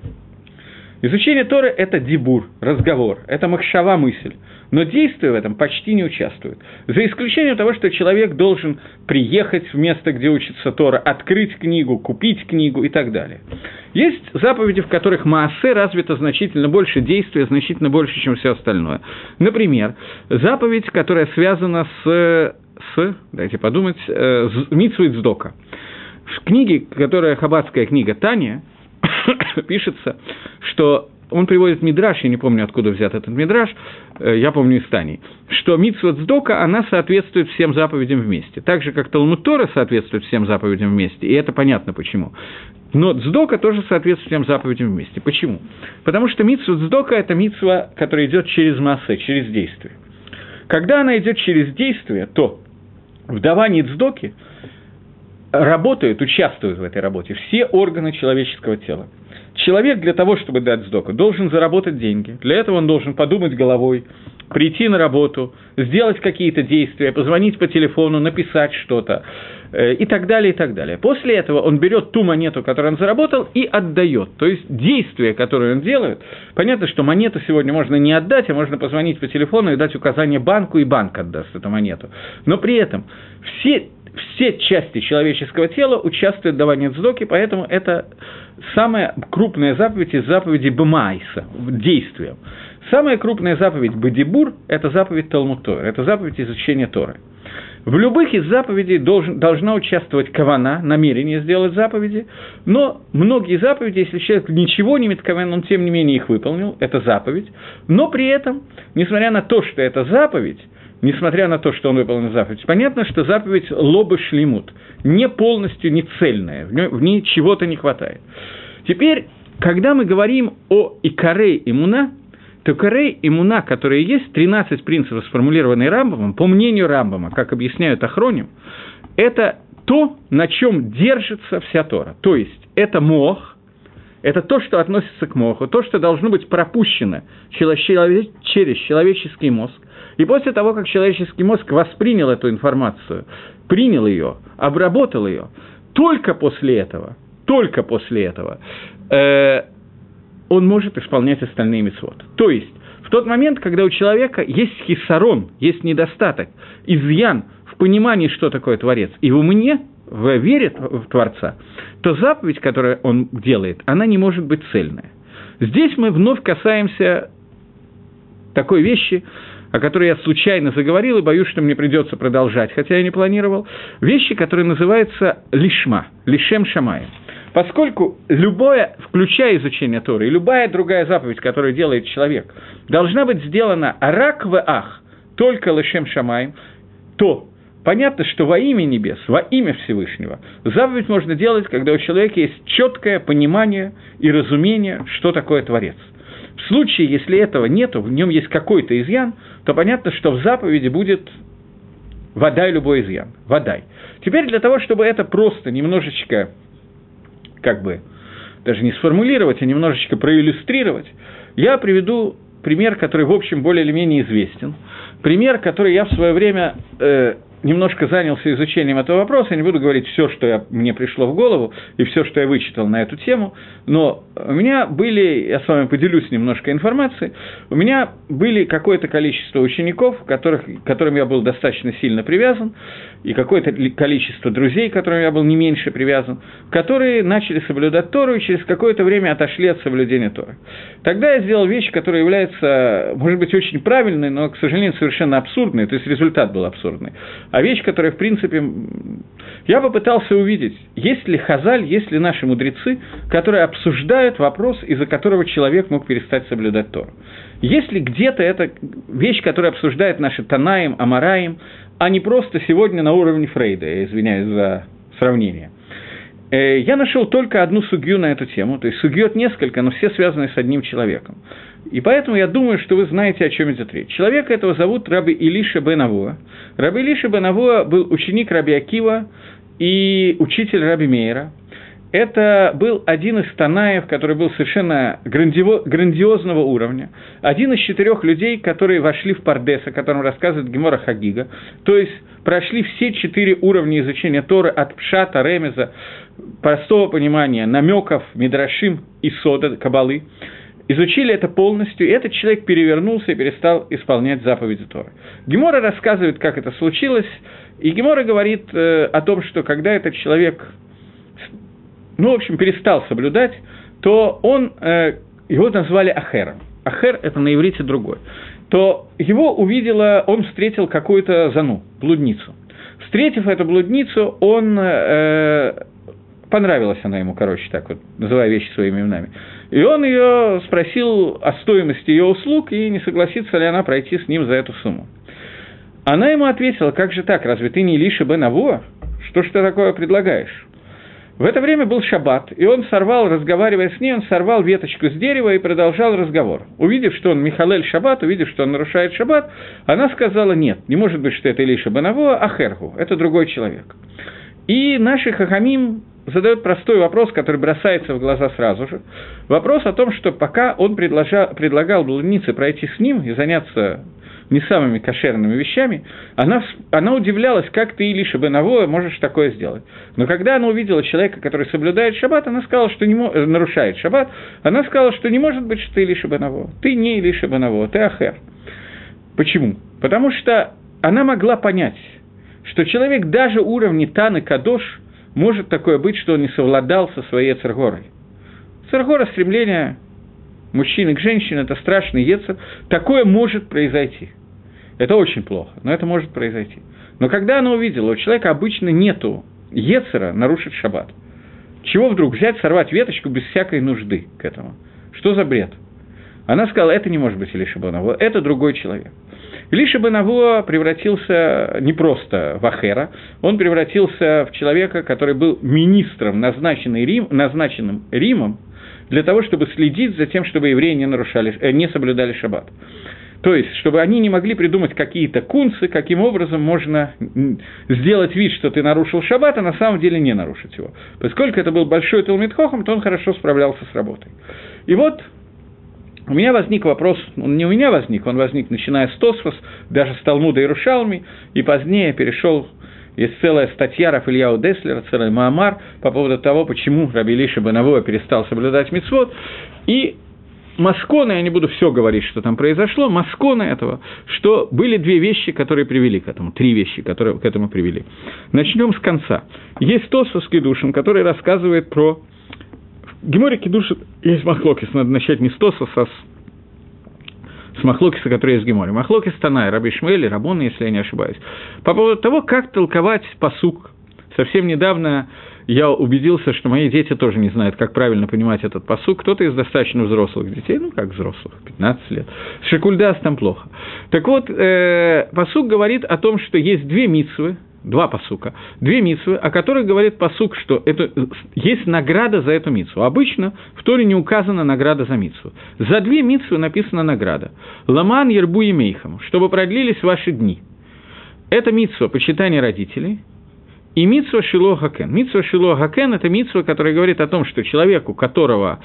Изучение Торы – это дебур, разговор, это махшава мысль. Но действие в этом почти не участвует. За исключением того, что человек должен приехать в место, где учится Тора, открыть книгу, купить книгу и так далее. Есть заповеди, в которых Маасе развито значительно больше действия, значительно больше, чем все остальное. Например, заповедь, которая связана с, с дайте подумать, э, Митсвит Сдока. В книге, которая хаббатская книга Таня, <coughs> пишется, что он приводит мидраж, я не помню, откуда взят этот мидраж, э, я помню из Тани, что Митсвот Сдока, она соответствует всем заповедям вместе. Так же, как Талмуд Тора соответствует всем заповедям вместе, и это понятно почему. Но Дздока тоже соответствует всем заповедям вместе. Почему? Потому что Митсвот Дздока – это митсва, которая идет через массы, через действие. Когда она идет через действие, то в давании Дздоки работают, участвуют в этой работе все органы человеческого тела. Человек для того, чтобы дать сдоку, должен заработать деньги. Для этого он должен подумать головой, прийти на работу, сделать какие-то действия, позвонить по телефону, написать что-то э, и так далее, и так далее. После этого он берет ту монету, которую он заработал, и отдает. То есть действие, которое он делает, понятно, что монету сегодня можно не отдать, а можно позвонить по телефону и дать указание банку, и банк отдаст эту монету. Но при этом все все части человеческого тела участвуют в давании цдоки, поэтому это самая крупная заповедь из заповедей Бмайса, действия. Самая крупная заповедь Бадибур – это заповедь Талмуд это заповедь изучения Торы. В любых из заповедей должен, должна участвовать кавана, намерение сделать заповеди, но многие заповеди, если человек ничего не имеет кавана, он тем не менее их выполнил, это заповедь, но при этом, несмотря на то, что это заповедь, несмотря на то, что он выполнил заповедь. Понятно, что заповедь лобы шлемут, не полностью, не цельная, в ней чего-то не хватает. Теперь, когда мы говорим о Икарей Имуна, то Карей Имуна, которые есть, 13 принципов, сформулированные Рамбамом, по мнению Рамбама, как объясняют Ахроним, это то, на чем держится вся Тора. То есть, это мох, это то, что относится к моху, то, что должно быть пропущено через человеческий мозг, и после того, как человеческий мозг воспринял эту информацию, принял ее, обработал ее, только после этого, только после этого э, он может исполнять остальные мецвод. То есть, в тот момент, когда у человека есть хисарон, есть недостаток, изъян в понимании, что такое Творец, и в уме, в вере в Творца, то заповедь, которую он делает, она не может быть цельная. Здесь мы вновь касаемся такой вещи, о которой я случайно заговорил и боюсь, что мне придется продолжать, хотя я не планировал, вещи, которые называются лишма, лишем шамая. Поскольку любое, включая изучение Торы, и любая другая заповедь, которую делает человек, должна быть сделана арак в ах, только лишем шамаем, то понятно, что во имя небес, во имя Всевышнего, заповедь можно делать, когда у человека есть четкое понимание и разумение, что такое Творец. В случае, если этого нет, в нем есть какой-то изъян, то понятно, что в заповеди будет водай любой изъян. Водай. Теперь для того, чтобы это просто немножечко, как бы, даже не сформулировать, а немножечко проиллюстрировать, я приведу пример, который, в общем, более или менее известен. Пример, который я в свое время э, немножко занялся изучением этого вопроса, я не буду говорить все, что я, мне пришло в голову, и все, что я вычитал на эту тему, но у меня были, я с вами поделюсь немножко информацией, у меня были какое-то количество учеников, которых, к которым я был достаточно сильно привязан, и какое-то количество друзей, которым я был не меньше привязан, которые начали соблюдать Тору и через какое-то время отошли от соблюдения Торы. Тогда я сделал вещь, которая является, может быть, очень правильной, но, к сожалению, совершенно абсурдной, то есть результат был абсурдный. А вещь, которая, в принципе, я попытался увидеть, есть ли Хазаль, есть ли наши мудрецы, которые обсуждают вопрос, из-за которого человек мог перестать соблюдать Тору. Если где-то это вещь, которая обсуждает наши Танаем, Амараем, а не просто сегодня на уровне Фрейда, я извиняюсь за сравнение. Э, я нашел только одну сугью на эту тему, то есть сугьет несколько, но все связаны с одним человеком. И поэтому я думаю, что вы знаете, о чем идет речь. Человека этого зовут Раби Илиша бен Авуа. Раби Илиша бен Авуа был ученик Раби Акива и учитель Раби Мейера – это был один из Танаев, который был совершенно грандиозного уровня, один из четырех людей, которые вошли в Пардес, о котором рассказывает Гемора Хагига, то есть прошли все четыре уровня изучения Торы от Пшата, Ремеза, простого понимания, намеков, Мидрашим и Сода, Кабалы. изучили это полностью, и этот человек перевернулся и перестал исполнять заповеди Торы. Гемора рассказывает, как это случилось, и Гемора говорит э, о том, что когда этот человек, ну, в общем, перестал соблюдать, то он, э, его назвали Ахером. Ахер – это на иврите другой. То его увидела, он встретил какую-то зану, блудницу. Встретив эту блудницу, он э, понравилась она ему, короче, так вот, называя вещи своими именами. И он ее спросил о стоимости ее услуг и не согласится ли она пройти с ним за эту сумму. Она ему ответила, как же так, разве ты не Лиша бен Авуа? Что ж ты такое предлагаешь? В это время был шаббат, и он сорвал, разговаривая с ней, он сорвал веточку с дерева и продолжал разговор. Увидев, что он Михалель шаббат, увидев, что он нарушает шаббат, она сказала, нет, не может быть, что это Илиша Банаво, а Хергу, это другой человек. И наши хахамим задают простой вопрос, который бросается в глаза сразу же. Вопрос о том, что пока он предлагал блуднице пройти с ним и заняться не самыми кошерными вещами, она, она удивлялась, как ты, Илиша Бенаво, можешь такое сделать. Но когда она увидела человека, который соблюдает шаббат, она сказала, что не э, нарушает шаббат, она сказала, что не может быть, что ты Илиша Бенаво. Ты не Илиша Бенаво, ты Ахер. Почему? Потому что она могла понять, что человек даже уровня Таны Кадош может такое быть, что он не совладал со своей царгорой. Царгора – стремление мужчины к женщине, это страшный ецер. Такое может произойти. Это очень плохо, но это может произойти. Но когда она увидела, у человека обычно нету Ецера нарушить шаббат. Чего вдруг взять, сорвать веточку без всякой нужды к этому? Что за бред? Она сказала, это не может быть Илиша Банаво, это другой человек. Илиша Банаво превратился не просто в Ахера, он превратился в человека, который был министром, назначенный Рим, назначенным Римом, для того, чтобы следить за тем, чтобы евреи не, нарушали, э, не соблюдали шаббат. То есть, чтобы они не могли придумать какие-то кунцы, каким образом можно сделать вид, что ты нарушил шаббат, а на самом деле не нарушить его. Поскольку это был большой Талмитхохом, то он хорошо справлялся с работой. И вот у меня возник вопрос, он не у меня возник, он возник начиная с Тосфос, даже с Талмуда и Рушалми, и позднее перешел есть целая статья Рафильяу Деслера, целый Маамар по поводу того, почему Раби Лиша Банавоя перестал соблюдать мицвод. И Маскона, я не буду все говорить, что там произошло, Маскона этого, что были две вещи, которые привели к этому, три вещи, которые к этому привели. Начнем с конца. Есть Тосфос с Кедушин, который рассказывает про... В Геморе Кедушин есть Махлокис, надо начать не с Тосфоса, а с, с Махлокиса, который есть в Геморе. Махлокис Танай, Раби Шмели, Рабон, если я не ошибаюсь. По поводу того, как толковать посук. Совсем недавно я убедился, что мои дети тоже не знают, как правильно понимать этот посук. Кто-то из достаточно взрослых детей, ну как взрослых, 15 лет. Шикульдас там плохо. Так вот, э, посук говорит о том, что есть две митсвы, два посука, две митсвы, о которых говорит посук, что это, есть награда за эту митсву. Обычно в Торе не указана награда за митсву. За две митсвы написана награда. Ламан, Ербу и Мейхам, чтобы продлились ваши дни. Это митсва почитания родителей – и митсва Шило Хакен. Митсва Шило Хакен – это митсва, которая говорит о том, что человеку, которого,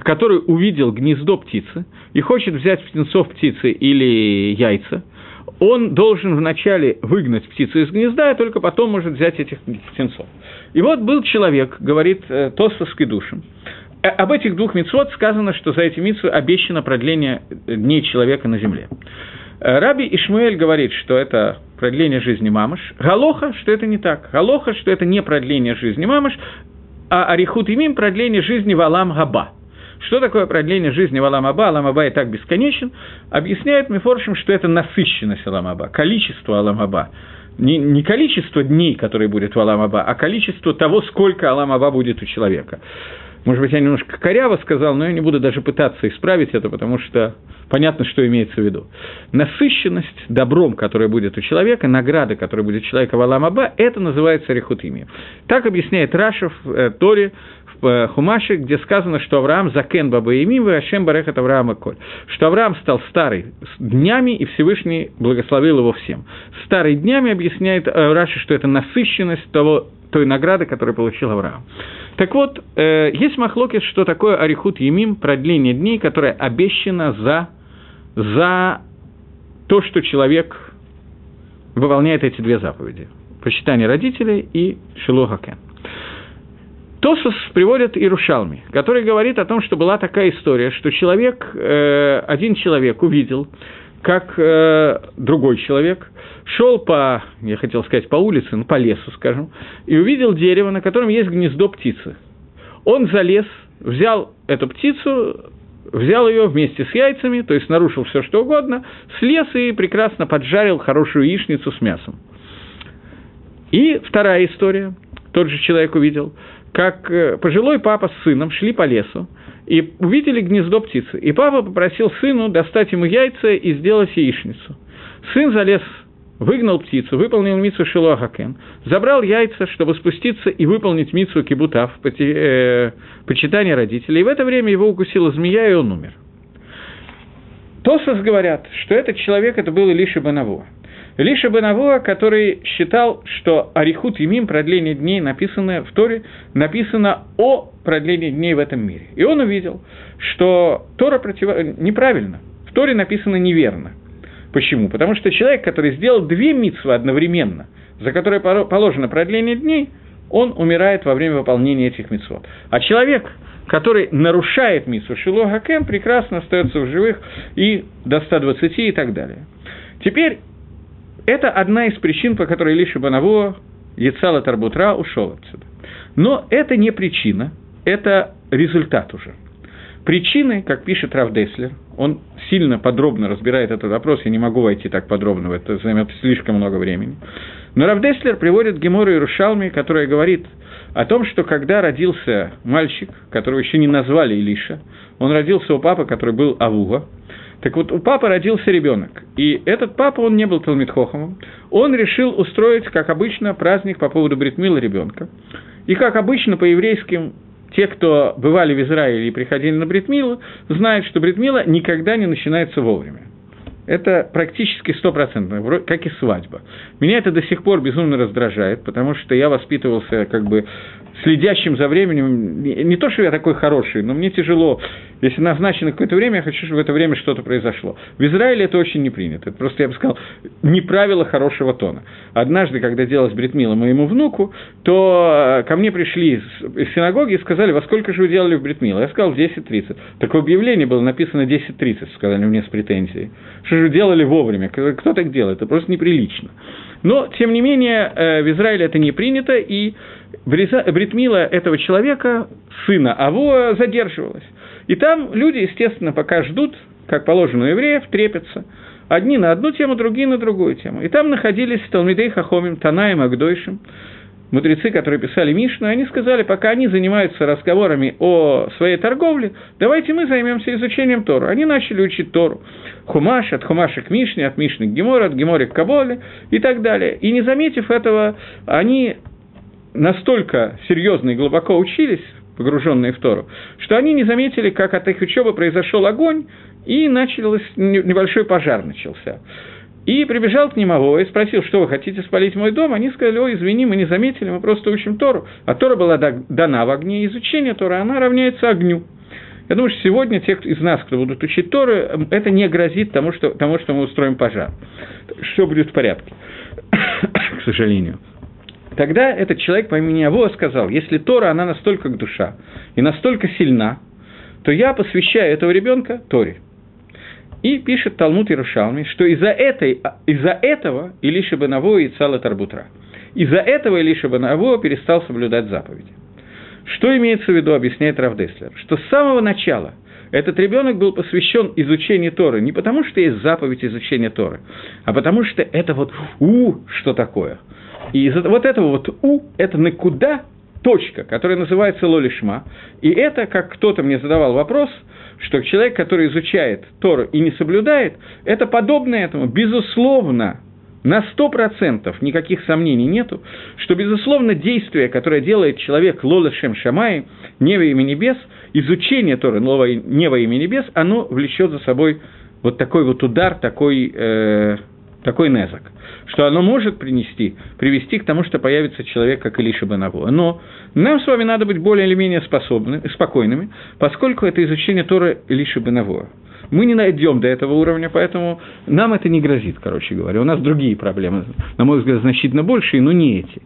который увидел гнездо птицы и хочет взять птенцов птицы или яйца, он должен вначале выгнать птицу из гнезда, и только потом может взять этих птенцов. И вот был человек, говорит э, Тосфос Кедушин, э, об этих двух митцвот сказано, что за эти митцвы обещано продление дней человека на земле. Э, Раби Ишмуэль говорит, что это продление жизни мамыш. Галоха, что это не так. Галоха, что это не продление жизни мамыш, а Арихут имим продление жизни в Алам Габа. Что такое продление жизни в Алам Аба? Алам Аба и так бесконечен. Объясняет Мифоршим, что это насыщенность Алам Аба, количество Алам Аба. Не, не количество дней, которые будет в Алам Аба, а количество того, сколько Алам Аба будет у человека. Может быть, я немножко коряво сказал, но я не буду даже пытаться исправить это, потому что понятно, что имеется в виду. Насыщенность добром, которая будет у человека, награда, которая будет у человека в Аламаба, это называется рехутими. Так объясняет Рашев э, Торе, э, Хумаше, где сказано, что Авраам закен баба и Ашем барехат Авраама коль. Что Авраам стал старый днями, и Всевышний благословил его всем. Старый днями объясняет э, Раши, что это насыщенность того, той награды, которую получил Авраам. Так вот, э, есть махлокис, что такое арихут емим, продление дней, которое обещано за, за то, что человек выполняет эти две заповеди. Почитание родителей и шилохакен. Тосус приводит Ирушалми, который говорит о том, что была такая история, что человек, э, один человек увидел, как э, другой человек шел по, я хотел сказать, по улице, ну, по лесу, скажем, и увидел дерево, на котором есть гнездо птицы. Он залез, взял эту птицу, взял ее вместе с яйцами, то есть нарушил все что угодно, слез и прекрасно поджарил хорошую яичницу с мясом. И вторая история, тот же человек увидел, как э, пожилой папа с сыном шли по лесу и увидели гнездо птицы. И папа попросил сыну достать ему яйца и сделать яичницу. Сын залез выгнал птицу, выполнил мицу Шилуахакен, забрал яйца, чтобы спуститься и выполнить мицу Кибутав, э, почитание родителей, и в это время его укусила змея, и он умер. Тосос говорят, что этот человек, это был Илиша Банаво. Илиша Банаво, который считал, что Арихут Емим, продление дней, написанное в Торе, написано о продлении дней в этом мире. И он увидел, что Тора против... неправильно, в Торе написано неверно – Почему? Потому что человек, который сделал две митсвы одновременно, за которые положено продление дней, он умирает во время выполнения этих митцвот. А человек, который нарушает митсву Шило Хакен, прекрасно остается в живых и до 120 и так далее. Теперь, это одна из причин, по которой Лиша Банаво, Яцала Тарбутра ушел отсюда. Но это не причина, это результат уже – Причины, как пишет Рав Деслер, он сильно подробно разбирает этот вопрос, я не могу войти так подробно это, займет слишком много времени. Но Рав Деслер приводит Гемору Иерушалми, которая говорит о том, что когда родился мальчик, которого еще не назвали Илиша, он родился у папы, который был Авуга, так вот, у папы родился ребенок, и этот папа, он не был Талмитхохомом, он решил устроить, как обычно, праздник по поводу Бритмила ребенка. И, как обычно, по еврейским те, кто бывали в Израиле и приходили на Бритмилу, знают, что Бритмила никогда не начинается вовремя. Это практически стопроцентно, как и свадьба. Меня это до сих пор безумно раздражает, потому что я воспитывался как бы следящим за временем. Не то, что я такой хороший, но мне тяжело. Если назначено какое-то время, я хочу, чтобы в это время что-то произошло. В Израиле это очень не принято. Это просто, я бы сказал, не правило хорошего тона. Однажды, когда делалось бритмила моему внуку, то э, ко мне пришли из синагоги и сказали, во сколько же вы делали в бритмила? Я сказал, в 10.30. Такое объявление было написано 10.30, сказали мне с претензией. Что же делали вовремя? Кто так делает? Это просто неприлично. Но, тем не менее, э, в Израиле это не принято, и Бритмила этого человека, сына Авоа, задерживалась. И там люди, естественно, пока ждут, как положено у евреев, трепятся. Одни на одну тему, другие на другую тему. И там находились Талмидей Хахомим, Танаем, Агдойшим, мудрецы, которые писали Мишну, они сказали, пока они занимаются разговорами о своей торговле, давайте мы займемся изучением Тору. Они начали учить Тору. Хумаш, от Хумаша к Мишне, от Мишны к Геморе, от Геморе к Каболе и так далее. И не заметив этого, они настолько серьезно и глубоко учились, погруженные в Тору, что они не заметили, как от их учебы произошел огонь, и начался небольшой пожар начался. И прибежал к ним Аво и спросил, что вы хотите спалить мой дом? Они сказали, ой, извини, мы не заметили, мы просто учим Тору. А Тора была дана в огне, изучение Тора, она равняется огню. Я думаю, что сегодня те из нас, кто будут учить Тору, это не грозит тому, что, тому, что мы устроим пожар. Все будет в порядке, <coughs> к сожалению. Тогда этот человек по имени Авоа сказал, если Тора, она настолько душа и настолько сильна, то я посвящаю этого ребенка Торе. И пишет Талмуд Иерушалми, что из-за, этой, из-за этого Илиша Бенаво и Цала Тарбутра. Из-за этого Илиша Бенаво перестал соблюдать заповеди. Что имеется в виду, объясняет Равдеслер, что с самого начала этот ребенок был посвящен изучению Торы не потому, что есть заповедь изучения Торы, а потому что это вот «у» что такое – и вот этого вот «у» – это «накуда» точка, которая называется лолишма. И это, как кто-то мне задавал вопрос, что человек, который изучает Тору и не соблюдает, это подобно этому, безусловно, на сто процентов никаких сомнений нету, что, безусловно, действие, которое делает человек Лола Шем Шамай, не во имя небес, изучение Торы не во имя небес, оно влечет за собой вот такой вот удар, такой, э, такой незак что оно может принести, привести к тому, что появится человек, как Илиша Банаво. Но нам с вами надо быть более или менее способными, спокойными, поскольку это изучение Тора Илиша Банаво. Мы не найдем до этого уровня, поэтому нам это не грозит, короче говоря. У нас другие проблемы, на мой взгляд, значительно большие, но не эти.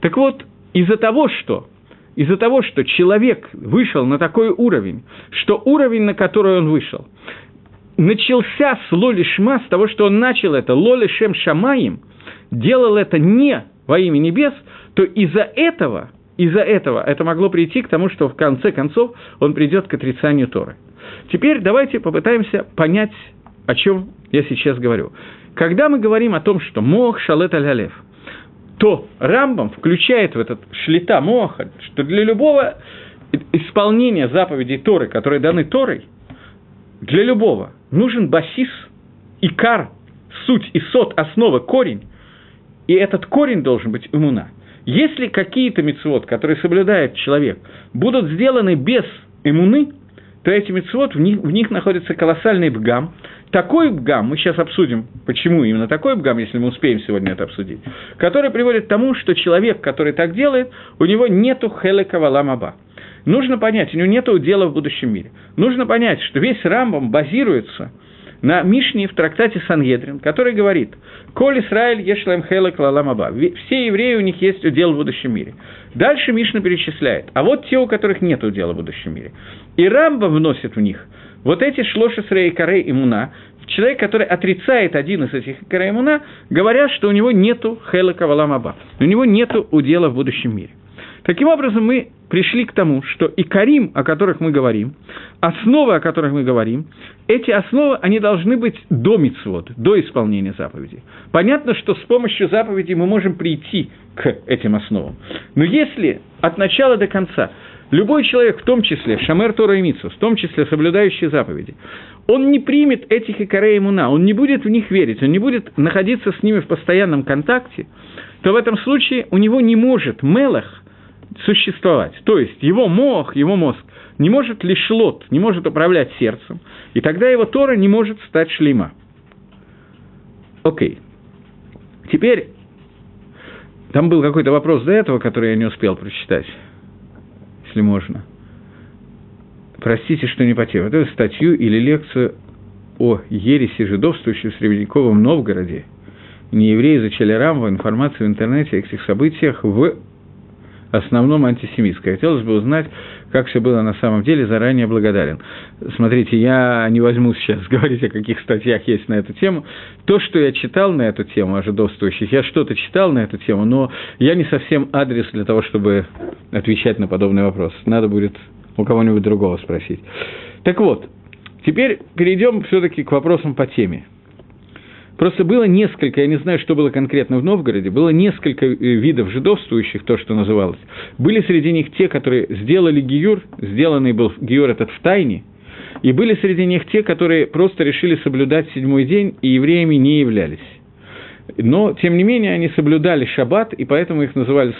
Так вот, из-за того, что из-за того, что человек вышел на такой уровень, что уровень, на который он вышел, начался с Лоли Шма, с того, что он начал это Лоли Шем Шамаем, делал это не во имя небес, то из-за этого, из-за этого это могло прийти к тому, что в конце концов он придет к отрицанию Торы. Теперь давайте попытаемся понять, о чем я сейчас говорю. Когда мы говорим о том, что Мох Шалет Аль-Алев, то Рамбам включает в этот шлита Моха, что для любого исполнения заповедей Торы, которые даны Торой, для любого нужен басис, икар, суть, и сот, основа, корень, и этот корень должен быть иммуна. Если какие-то мецвод, которые соблюдает человек, будут сделаны без иммуны, то эти мецвод, в них, в них находится колоссальный бгам. Такой бгам, мы сейчас обсудим, почему именно такой бгам, если мы успеем сегодня это обсудить, который приводит к тому, что человек, который так делает, у него нету хелека валамаба. Нужно понять, у него нет дела в будущем мире. Нужно понять, что весь Рамбам базируется на Мишне в трактате Сангедрин, который говорит «Коль Исраиль ешлем хелек лаламаба». Все евреи, у них есть удел в будущем мире. Дальше Мишна перечисляет. А вот те, у которых нет удела в будущем мире. И Рамба вносит в них вот эти шлоши срей карей имуна, человек, который отрицает один из этих карей имуна, говорят, что у него нету хелека валамаба, у него нету удела в будущем мире. Таким образом, мы пришли к тому, что и Карим, о которых мы говорим, основы, о которых мы говорим, эти основы, они должны быть до мицвод, до исполнения заповедей. Понятно, что с помощью заповедей мы можем прийти к этим основам. Но если от начала до конца любой человек, в том числе Шамер Тора и Митсус, в том числе соблюдающий заповеди, он не примет этих икорей иммуна, он не будет в них верить, он не будет находиться с ними в постоянном контакте, то в этом случае у него не может Мелах существовать. То есть его мозг, его мозг не может лишь лот, не может управлять сердцем, и тогда его Тора не может стать шлима. Окей. Теперь, там был какой-то вопрос до этого, который я не успел прочитать, если можно. Простите, что не по теме. Вот эту статью или лекцию о ереси жидовствующей в Средневековом Новгороде. Не евреи изучали Рамбу, информацию в интернете о этих событиях в основном антисемитское. Хотелось бы узнать, как все было на самом деле, заранее благодарен. Смотрите, я не возьму сейчас <laughs> говорить, о каких статьях есть на эту тему. То, что я читал на эту тему о жидовствующих, я что-то читал на эту тему, но я не совсем адрес для того, чтобы отвечать на подобный вопрос. Надо будет у кого-нибудь другого спросить. Так вот, теперь перейдем все-таки к вопросам по теме. Просто было несколько, я не знаю, что было конкретно в Новгороде, было несколько э, видов жидовствующих, то, что называлось. Были среди них те, которые сделали гиюр, сделанный был гиюр этот в тайне, и были среди них те, которые просто решили соблюдать седьмой день и евреями не являлись. Но, тем не менее, они соблюдали шаббат, и поэтому их называли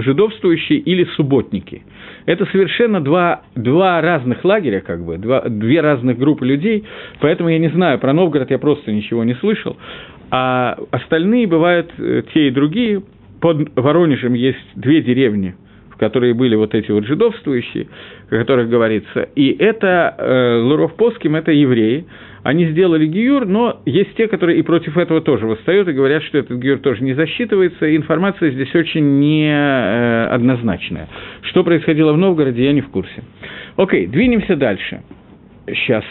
жидовствующие или субботники. Это совершенно два, два разных лагеря, как бы, два, две разных группы людей, поэтому я не знаю, про Новгород я просто ничего не слышал, а остальные бывают э, те и другие. Под Воронежем есть две деревни, которые были вот эти вот жидовствующие, о которых говорится, и это э, Луров Поским, это евреи, они сделали гиюр, но есть те, которые и против этого тоже восстают и говорят, что этот гиюр тоже не засчитывается, и информация здесь очень неоднозначная. Что происходило в Новгороде, я не в курсе. Окей, двинемся дальше. Сейчас.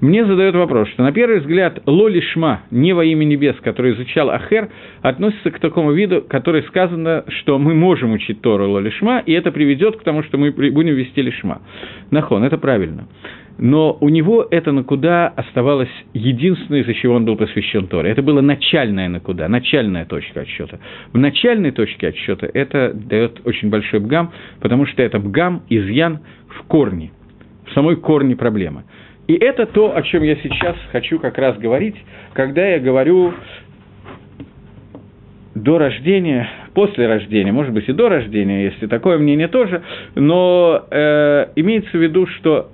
Мне задают вопрос, что на первый взгляд Лоли Шма, не во имя небес, который изучал Ахер, относится к такому виду, который сказано, что мы можем учить Тору Лоли Шма, и это приведет к тому, что мы будем вести Лишма. Нахон, это правильно. Но у него это накуда оставалось единственное, из-за чего он был посвящен Торе. Это была начальная накуда, начальная точка отсчета. В начальной точке отсчета это дает очень большой бгам, потому что это бгам, изъян в корне, в самой корне проблемы. И это то, о чем я сейчас хочу как раз говорить, когда я говорю до рождения, после рождения, может быть и до рождения, если такое мнение тоже, но э, имеется в виду, что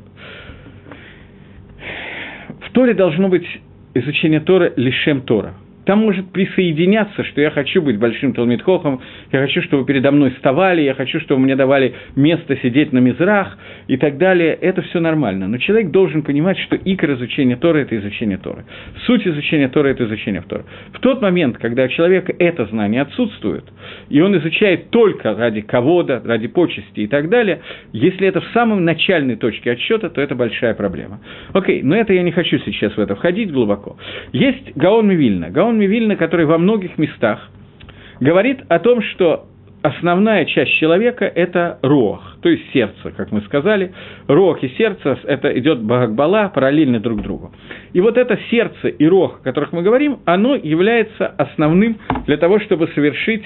в Торе должно быть изучение Тора лишем Тора. Там может присоединяться, что я хочу быть большим Талмитхохом, я хочу, чтобы передо мной вставали, я хочу, чтобы мне давали место сидеть на мизрах и так далее. Это все нормально. Но человек должен понимать, что икр изучения Торы – это изучение Торы. Суть изучения Торы – это изучение Торы. В тот момент, когда у человека это знание отсутствует, и он изучает только ради кого-то, ради почести и так далее, если это в самом начальной точке отсчета, то это большая проблема. Окей, но это я не хочу сейчас в это входить глубоко. Есть Гаон Мивильна. Гаон Мивильна, который во многих местах говорит о том, что основная часть человека – это рох, то есть сердце, как мы сказали. Рох и сердце – это идет Багбала параллельно друг другу. И вот это сердце и рох, о которых мы говорим, оно является основным для того, чтобы совершить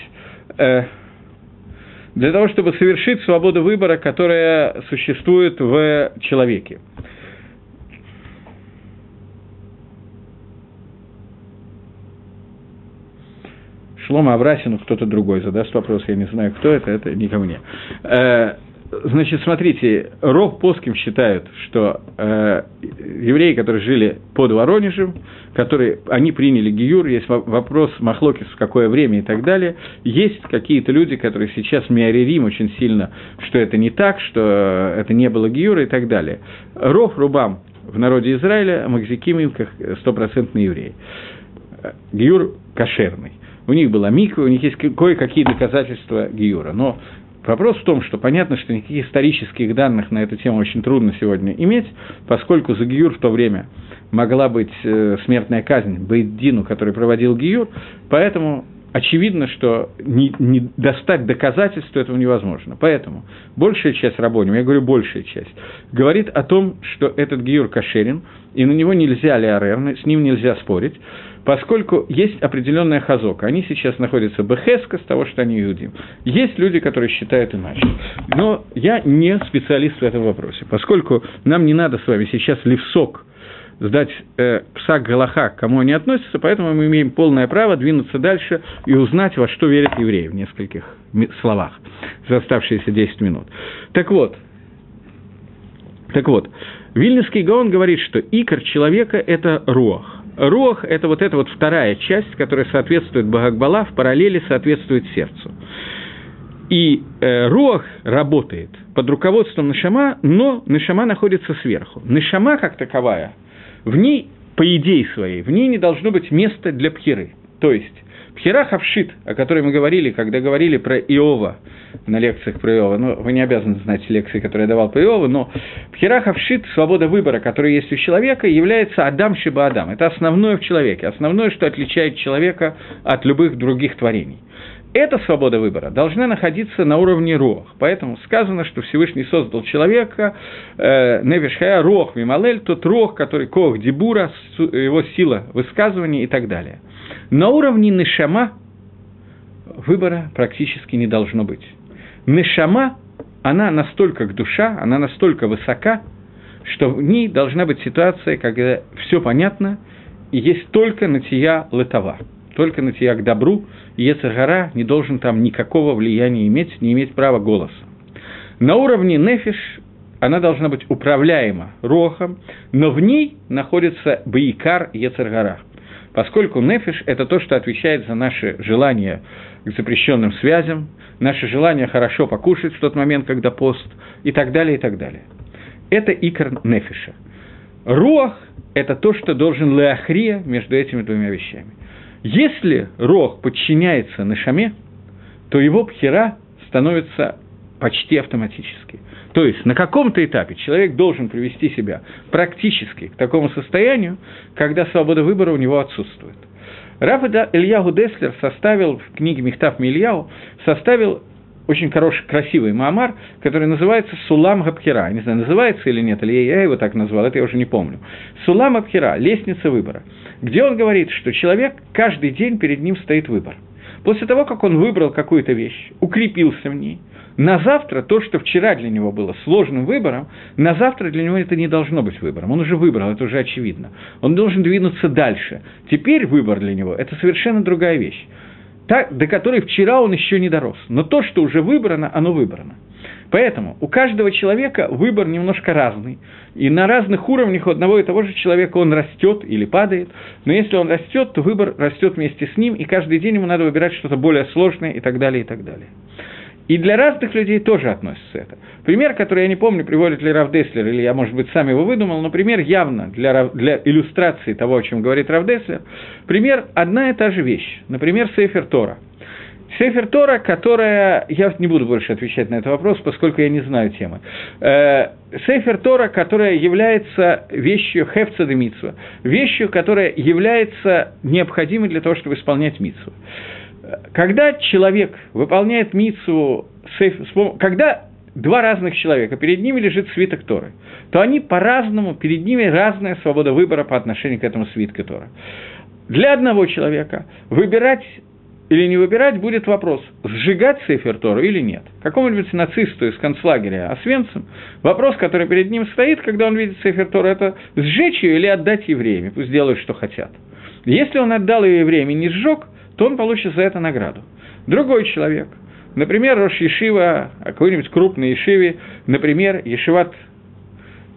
э, для того, чтобы совершить свободу выбора, которая существует в человеке. Шлома Абрасину кто-то другой задаст вопрос, я не знаю, кто это, это не ко мне. Э, значит, смотрите, Ров Поским считают, что э, евреи, которые жили под Воронежем, которые, они приняли Гиюр, есть вопрос Махлокис, в какое время и так далее. Есть какие-то люди, которые сейчас миаририм очень сильно, что это не так, что это не было Гиюра и так далее. Ров Рубам в народе Израиля, Макзикимим, как стопроцентные евреи. Гиюр кошерный у них была миква, у них есть кое-какие доказательства Гиюра. Но вопрос в том, что понятно, что никаких исторических данных на эту тему очень трудно сегодня иметь, поскольку за Гиюр в то время могла быть э, смертная казнь Бейддину, который проводил Гиюр, поэтому очевидно, что не, не достать доказательств этого невозможно. Поэтому большая часть рабоним, я говорю большая часть, говорит о том, что этот гиюр кошерен, и на него нельзя леорер, с ним нельзя спорить, поскольку есть определенная хазока. Они сейчас находятся бехеска с того, что они иудим. Есть люди, которые считают иначе. Но я не специалист в этом вопросе, поскольку нам не надо с вами сейчас левсок сдать э, псак Галаха, к кому они относятся, поэтому мы имеем полное право двинуться дальше и узнать, во что верят евреи в нескольких словах за оставшиеся 10 минут. Так вот, так вот, Вильнюсский Гаон говорит, что икор человека – это руах. Руах – это вот эта вот вторая часть, которая соответствует Багакбала, в параллели соответствует сердцу. И э, Руах работает под руководством Нашама, но Нашама находится сверху. Нашама, как таковая, в ней, по идее своей, в ней не должно быть места для пхеры. То есть, пхера хавшит, о которой мы говорили, когда говорили про Иова, на лекциях про Иова, ну, вы не обязаны знать лекции, которые я давал про Иова, но пхера хавшит, свобода выбора, которая есть у человека, является Адам Шиба Адам. Это основное в человеке, основное, что отличает человека от любых других творений эта свобода выбора должна находиться на уровне рох. Поэтому сказано, что Всевышний создал человека, э, Невишхая, рох, мималель, тот рох, который кох, дебура, его сила высказывания и так далее. На уровне нишама выбора практически не должно быть. Нишама, она настолько к душа, она настолько высока, что в ней должна быть ситуация, когда все понятно, и есть только натия летова – только на тебя к добру, и Ецергара не должен там никакого влияния иметь, не иметь права голоса. На уровне нефиш она должна быть управляема рохом, но в ней находится баикар Ецергара. Поскольку нефиш – это то, что отвечает за наши желания к запрещенным связям, наше желание хорошо покушать в тот момент, когда пост, и так далее, и так далее. Это икор нефиша. Руах – это то, что должен леахрия между этими двумя вещами. Если рог подчиняется Нашаме, то его пхера становится почти автоматически. То есть на каком-то этапе человек должен привести себя практически к такому состоянию, когда свобода выбора у него отсутствует. Раф Ильягу Деслер составил в книге Мехтав Мильяу, составил очень хороший, красивый маамар, который называется «Сулам Габхира». Не знаю, называется или нет, или я его так назвал, это я уже не помню. «Сулам Габхира» – лестница выбора, где он говорит, что человек, каждый день перед ним стоит выбор. После того, как он выбрал какую-то вещь, укрепился в ней, на завтра то, что вчера для него было сложным выбором, на завтра для него это не должно быть выбором. Он уже выбрал, это уже очевидно. Он должен двинуться дальше. Теперь выбор для него – это совершенно другая вещь та, до которой вчера он еще не дорос. Но то, что уже выбрано, оно выбрано. Поэтому у каждого человека выбор немножко разный. И на разных уровнях у одного и того же человека он растет или падает. Но если он растет, то выбор растет вместе с ним, и каждый день ему надо выбирать что-то более сложное и так далее, и так далее. И для разных людей тоже относится это. Пример, который я не помню, приводит ли Рав Деслер, или я, может быть, сам его выдумал, но пример явно для, для иллюстрации того, о чем говорит Рав Деслер. Пример – одна и та же вещь. Например, Сейфер Тора. Сейфер Тора, которая... Я не буду больше отвечать на этот вопрос, поскольку я не знаю темы. Э, Сейфер Тора, которая является вещью Хефца де Митсва, вещью, которая является необходимой для того, чтобы исполнять Митсву когда человек выполняет мицу, когда два разных человека, перед ними лежит свиток Торы, то они по-разному, перед ними разная свобода выбора по отношению к этому свитку Торы. Для одного человека выбирать или не выбирать будет вопрос, сжигать Сейфер Тору или нет. Какому-нибудь нацисту из концлагеря Освенцим, вопрос, который перед ним стоит, когда он видит Сейфер Тору, это сжечь ее или отдать евреям, пусть делают, что хотят. Если он отдал ее евреям и не сжег, то он получит за это награду. Другой человек, например, Рош Ешива, какой-нибудь крупный Ешиве, например, Ешиват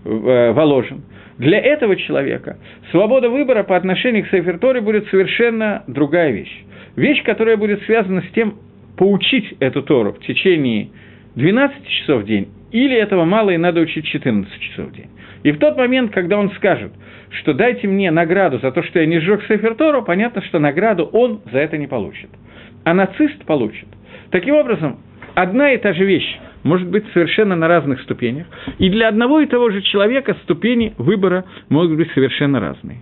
э, Воложин, для этого человека свобода выбора по отношению к Сейферторе будет совершенно другая вещь. Вещь, которая будет связана с тем, поучить эту Тору в течение 12 часов в день, или этого мало и надо учить 14 часов в день. И в тот момент, когда он скажет, что дайте мне награду за то, что я не сжег Сефертору, понятно, что награду он за это не получит. А нацист получит. Таким образом, одна и та же вещь может быть совершенно на разных ступенях, и для одного и того же человека ступени выбора могут быть совершенно разные.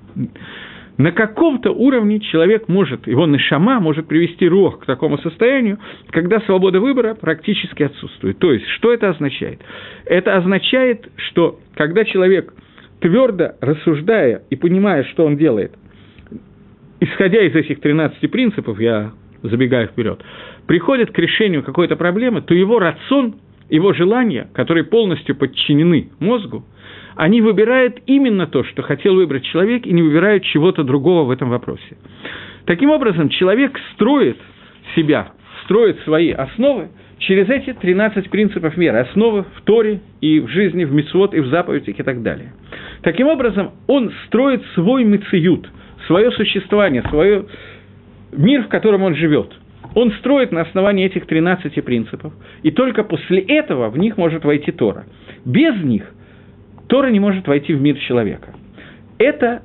На каком-то уровне человек может, его нишама может привести рог к такому состоянию, когда свобода выбора практически отсутствует. То есть, что это означает? Это означает, что когда человек твердо рассуждая и понимая, что он делает, исходя из этих 13 принципов, я забегаю вперед, приходит к решению какой-то проблемы, то его рацион, его желания, которые полностью подчинены мозгу, они выбирают именно то, что хотел выбрать человек, и не выбирают чего-то другого в этом вопросе. Таким образом, человек строит себя, строит свои основы через эти 13 принципов веры, основы в Торе и в жизни, в Мицвод и в заповедях и так далее. Таким образом, он строит свой мициют, свое существование, свой мир, в котором он живет. Он строит на основании этих 13 принципов, и только после этого в них может войти Тора. Без них Тора не может войти в мир человека. Это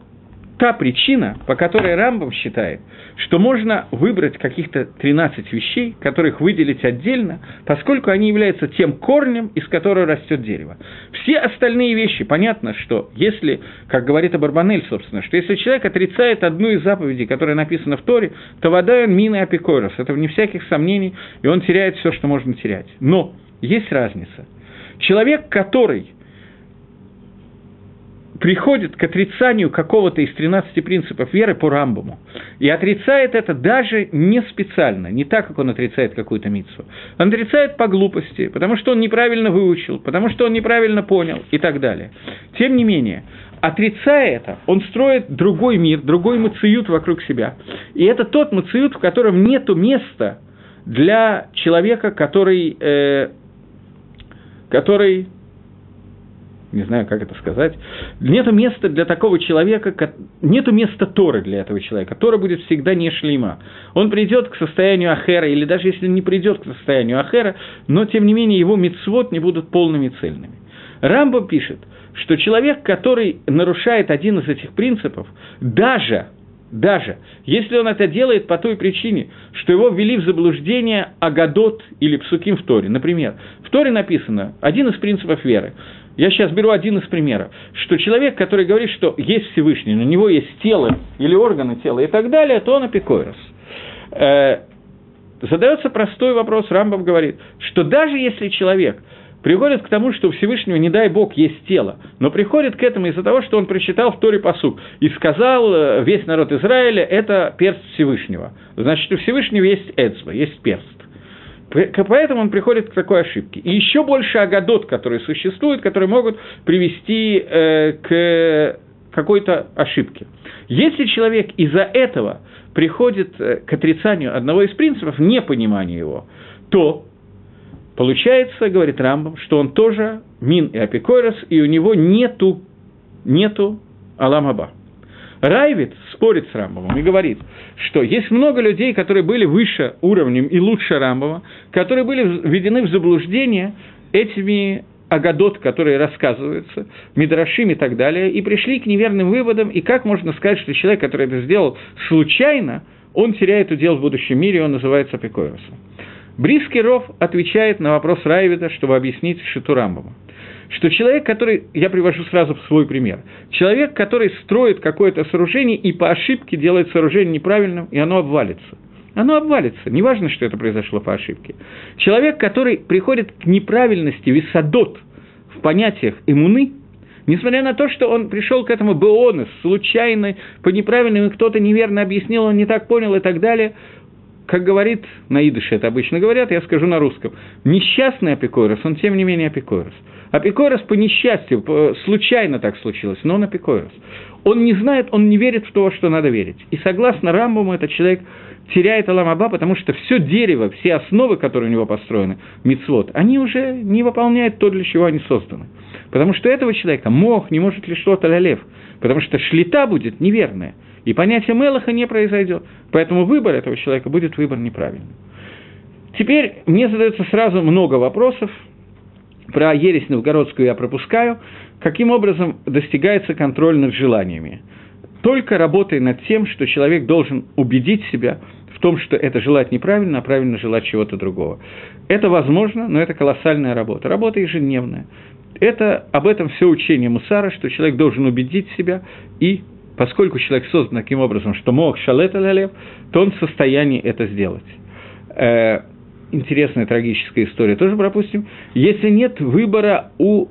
та причина, по которой Рамбам считает, что можно выбрать каких-то 13 вещей, которых выделить отдельно, поскольку они являются тем корнем, из которого растет дерево. Все остальные вещи, понятно, что если, как говорит Абарбанель, собственно, что если человек отрицает одну из заповедей, которая написана в Торе, то вода он мина апикорос, это вне всяких сомнений, и он теряет все, что можно терять. Но есть разница. Человек, который приходит к отрицанию какого-то из 13 принципов веры по Рамбаму, и отрицает это даже не специально, не так, как он отрицает какую-то митцву. Он отрицает по глупости, потому что он неправильно выучил, потому что он неправильно понял и так далее. Тем не менее, отрицая это, он строит другой мир, другой мациют вокруг себя. И это тот мациют, в котором нет места для человека, который, э, который не знаю, как это сказать, нет места для такого человека, нет места Торы для этого человека. Тора будет всегда не шлима. Он придет к состоянию Ахера, или даже если не придет к состоянию Ахера, но тем не менее его мицвод не будут полными цельными. Рамбо пишет, что человек, который нарушает один из этих принципов, даже даже если он это делает по той причине, что его ввели в заблуждение Агадот или Псуким в Торе. Например, в Торе написано один из принципов веры, я сейчас беру один из примеров, что человек, который говорит, что есть Всевышний, у него есть тело или органы тела и так далее, то он апикойрос. Э, задается простой вопрос, Рамбов говорит, что даже если человек приходит к тому, что у Всевышнего, не дай Бог, есть тело, но приходит к этому из-за того, что он прочитал в Торе посуд и сказал э, весь народ Израиля, это перст Всевышнего. Значит, у Всевышнего есть эцба, есть перст. Поэтому он приходит к такой ошибке. И еще больше агадот, которые существуют, которые могут привести э, к какой-то ошибке. Если человек из-за этого приходит э, к отрицанию одного из принципов, непонимания его, то Получается, говорит Рамбам, что он тоже мин и апикойрос, и у него нету, нету Аламаба. Райвит спорит с Рамбовым и говорит, что есть много людей, которые были выше уровнем и лучше Рамбова, которые были введены в заблуждение этими Агадот, которые рассказываются, Мидрашим и так далее, и пришли к неверным выводам, и как можно сказать, что человек, который это сделал случайно, он теряет удел в будущем мире, он называется Апикоиросом. Бриский Ров отвечает на вопрос Райвида, чтобы объяснить Шиту Рамбова что человек, который, я привожу сразу свой пример, человек, который строит какое-то сооружение и по ошибке делает сооружение неправильным, и оно обвалится. Оно обвалится, неважно, что это произошло по ошибке. Человек, который приходит к неправильности висадот в понятиях иммуны, несмотря на то, что он пришел к этому беонес, случайно, по неправильным, кто-то неверно объяснил, он не так понял и так далее – как говорит на идыше, это обычно говорят, я скажу на русском, несчастный апикойрос, он тем не менее апикойрос. Апикойрос по несчастью, случайно так случилось, но он апикойрос. Он не знает, он не верит в то, что надо верить. И согласно Рамбаму, этот человек теряет Аламаба, потому что все дерево, все основы, которые у него построены, мицвод, они уже не выполняют то, для чего они созданы. Потому что этого человека мох не может лишь что-то лялев, потому что шлита будет неверная – и понятие Мелаха не произойдет. Поэтому выбор этого человека будет выбор неправильным. Теперь мне задается сразу много вопросов. Про ересь новгородскую я пропускаю. Каким образом достигается контроль над желаниями? Только работая над тем, что человек должен убедить себя в том, что это желать неправильно, а правильно желать чего-то другого. Это возможно, но это колоссальная работа. Работа ежедневная. Это, об этом все учение Мусара, что человек должен убедить себя и поскольку человек создан таким образом, что мог шалет алялев, то он в состоянии это сделать. Интересная трагическая история тоже пропустим. Если нет выбора у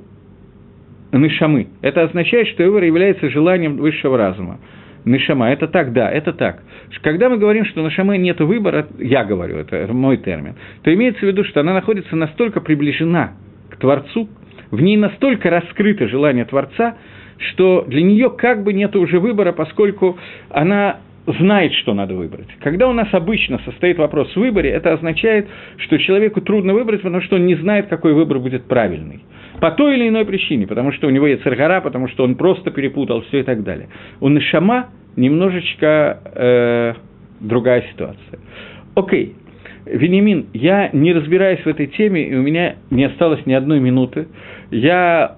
Нишамы, это означает, что выбор является желанием высшего разума. Нишама, это так, да, это так. Когда мы говорим, что Нишамы нет выбора, я говорю, это мой термин, то имеется в виду, что она находится настолько приближена к Творцу, в ней настолько раскрыто желание Творца, что для нее как бы нет уже выбора, поскольку она знает, что надо выбрать. Когда у нас обычно состоит вопрос в выборе, это означает, что человеку трудно выбрать, потому что он не знает, какой выбор будет правильный. По той или иной причине, потому что у него есть царгара, потому что он просто перепутал все и так далее. У Нашама немножечко э, другая ситуация. Окей, Венимин, я не разбираюсь в этой теме, и у меня не осталось ни одной минуты. Я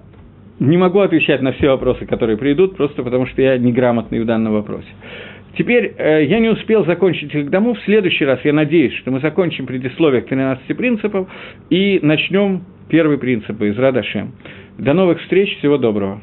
не могу отвечать на все вопросы, которые придут, просто потому что я неграмотный в данном вопросе. Теперь э, я не успел закончить их дому. В следующий раз я надеюсь, что мы закончим предисловие к 13 принципам и начнем первый принцип из Радашем. До новых встреч, всего доброго.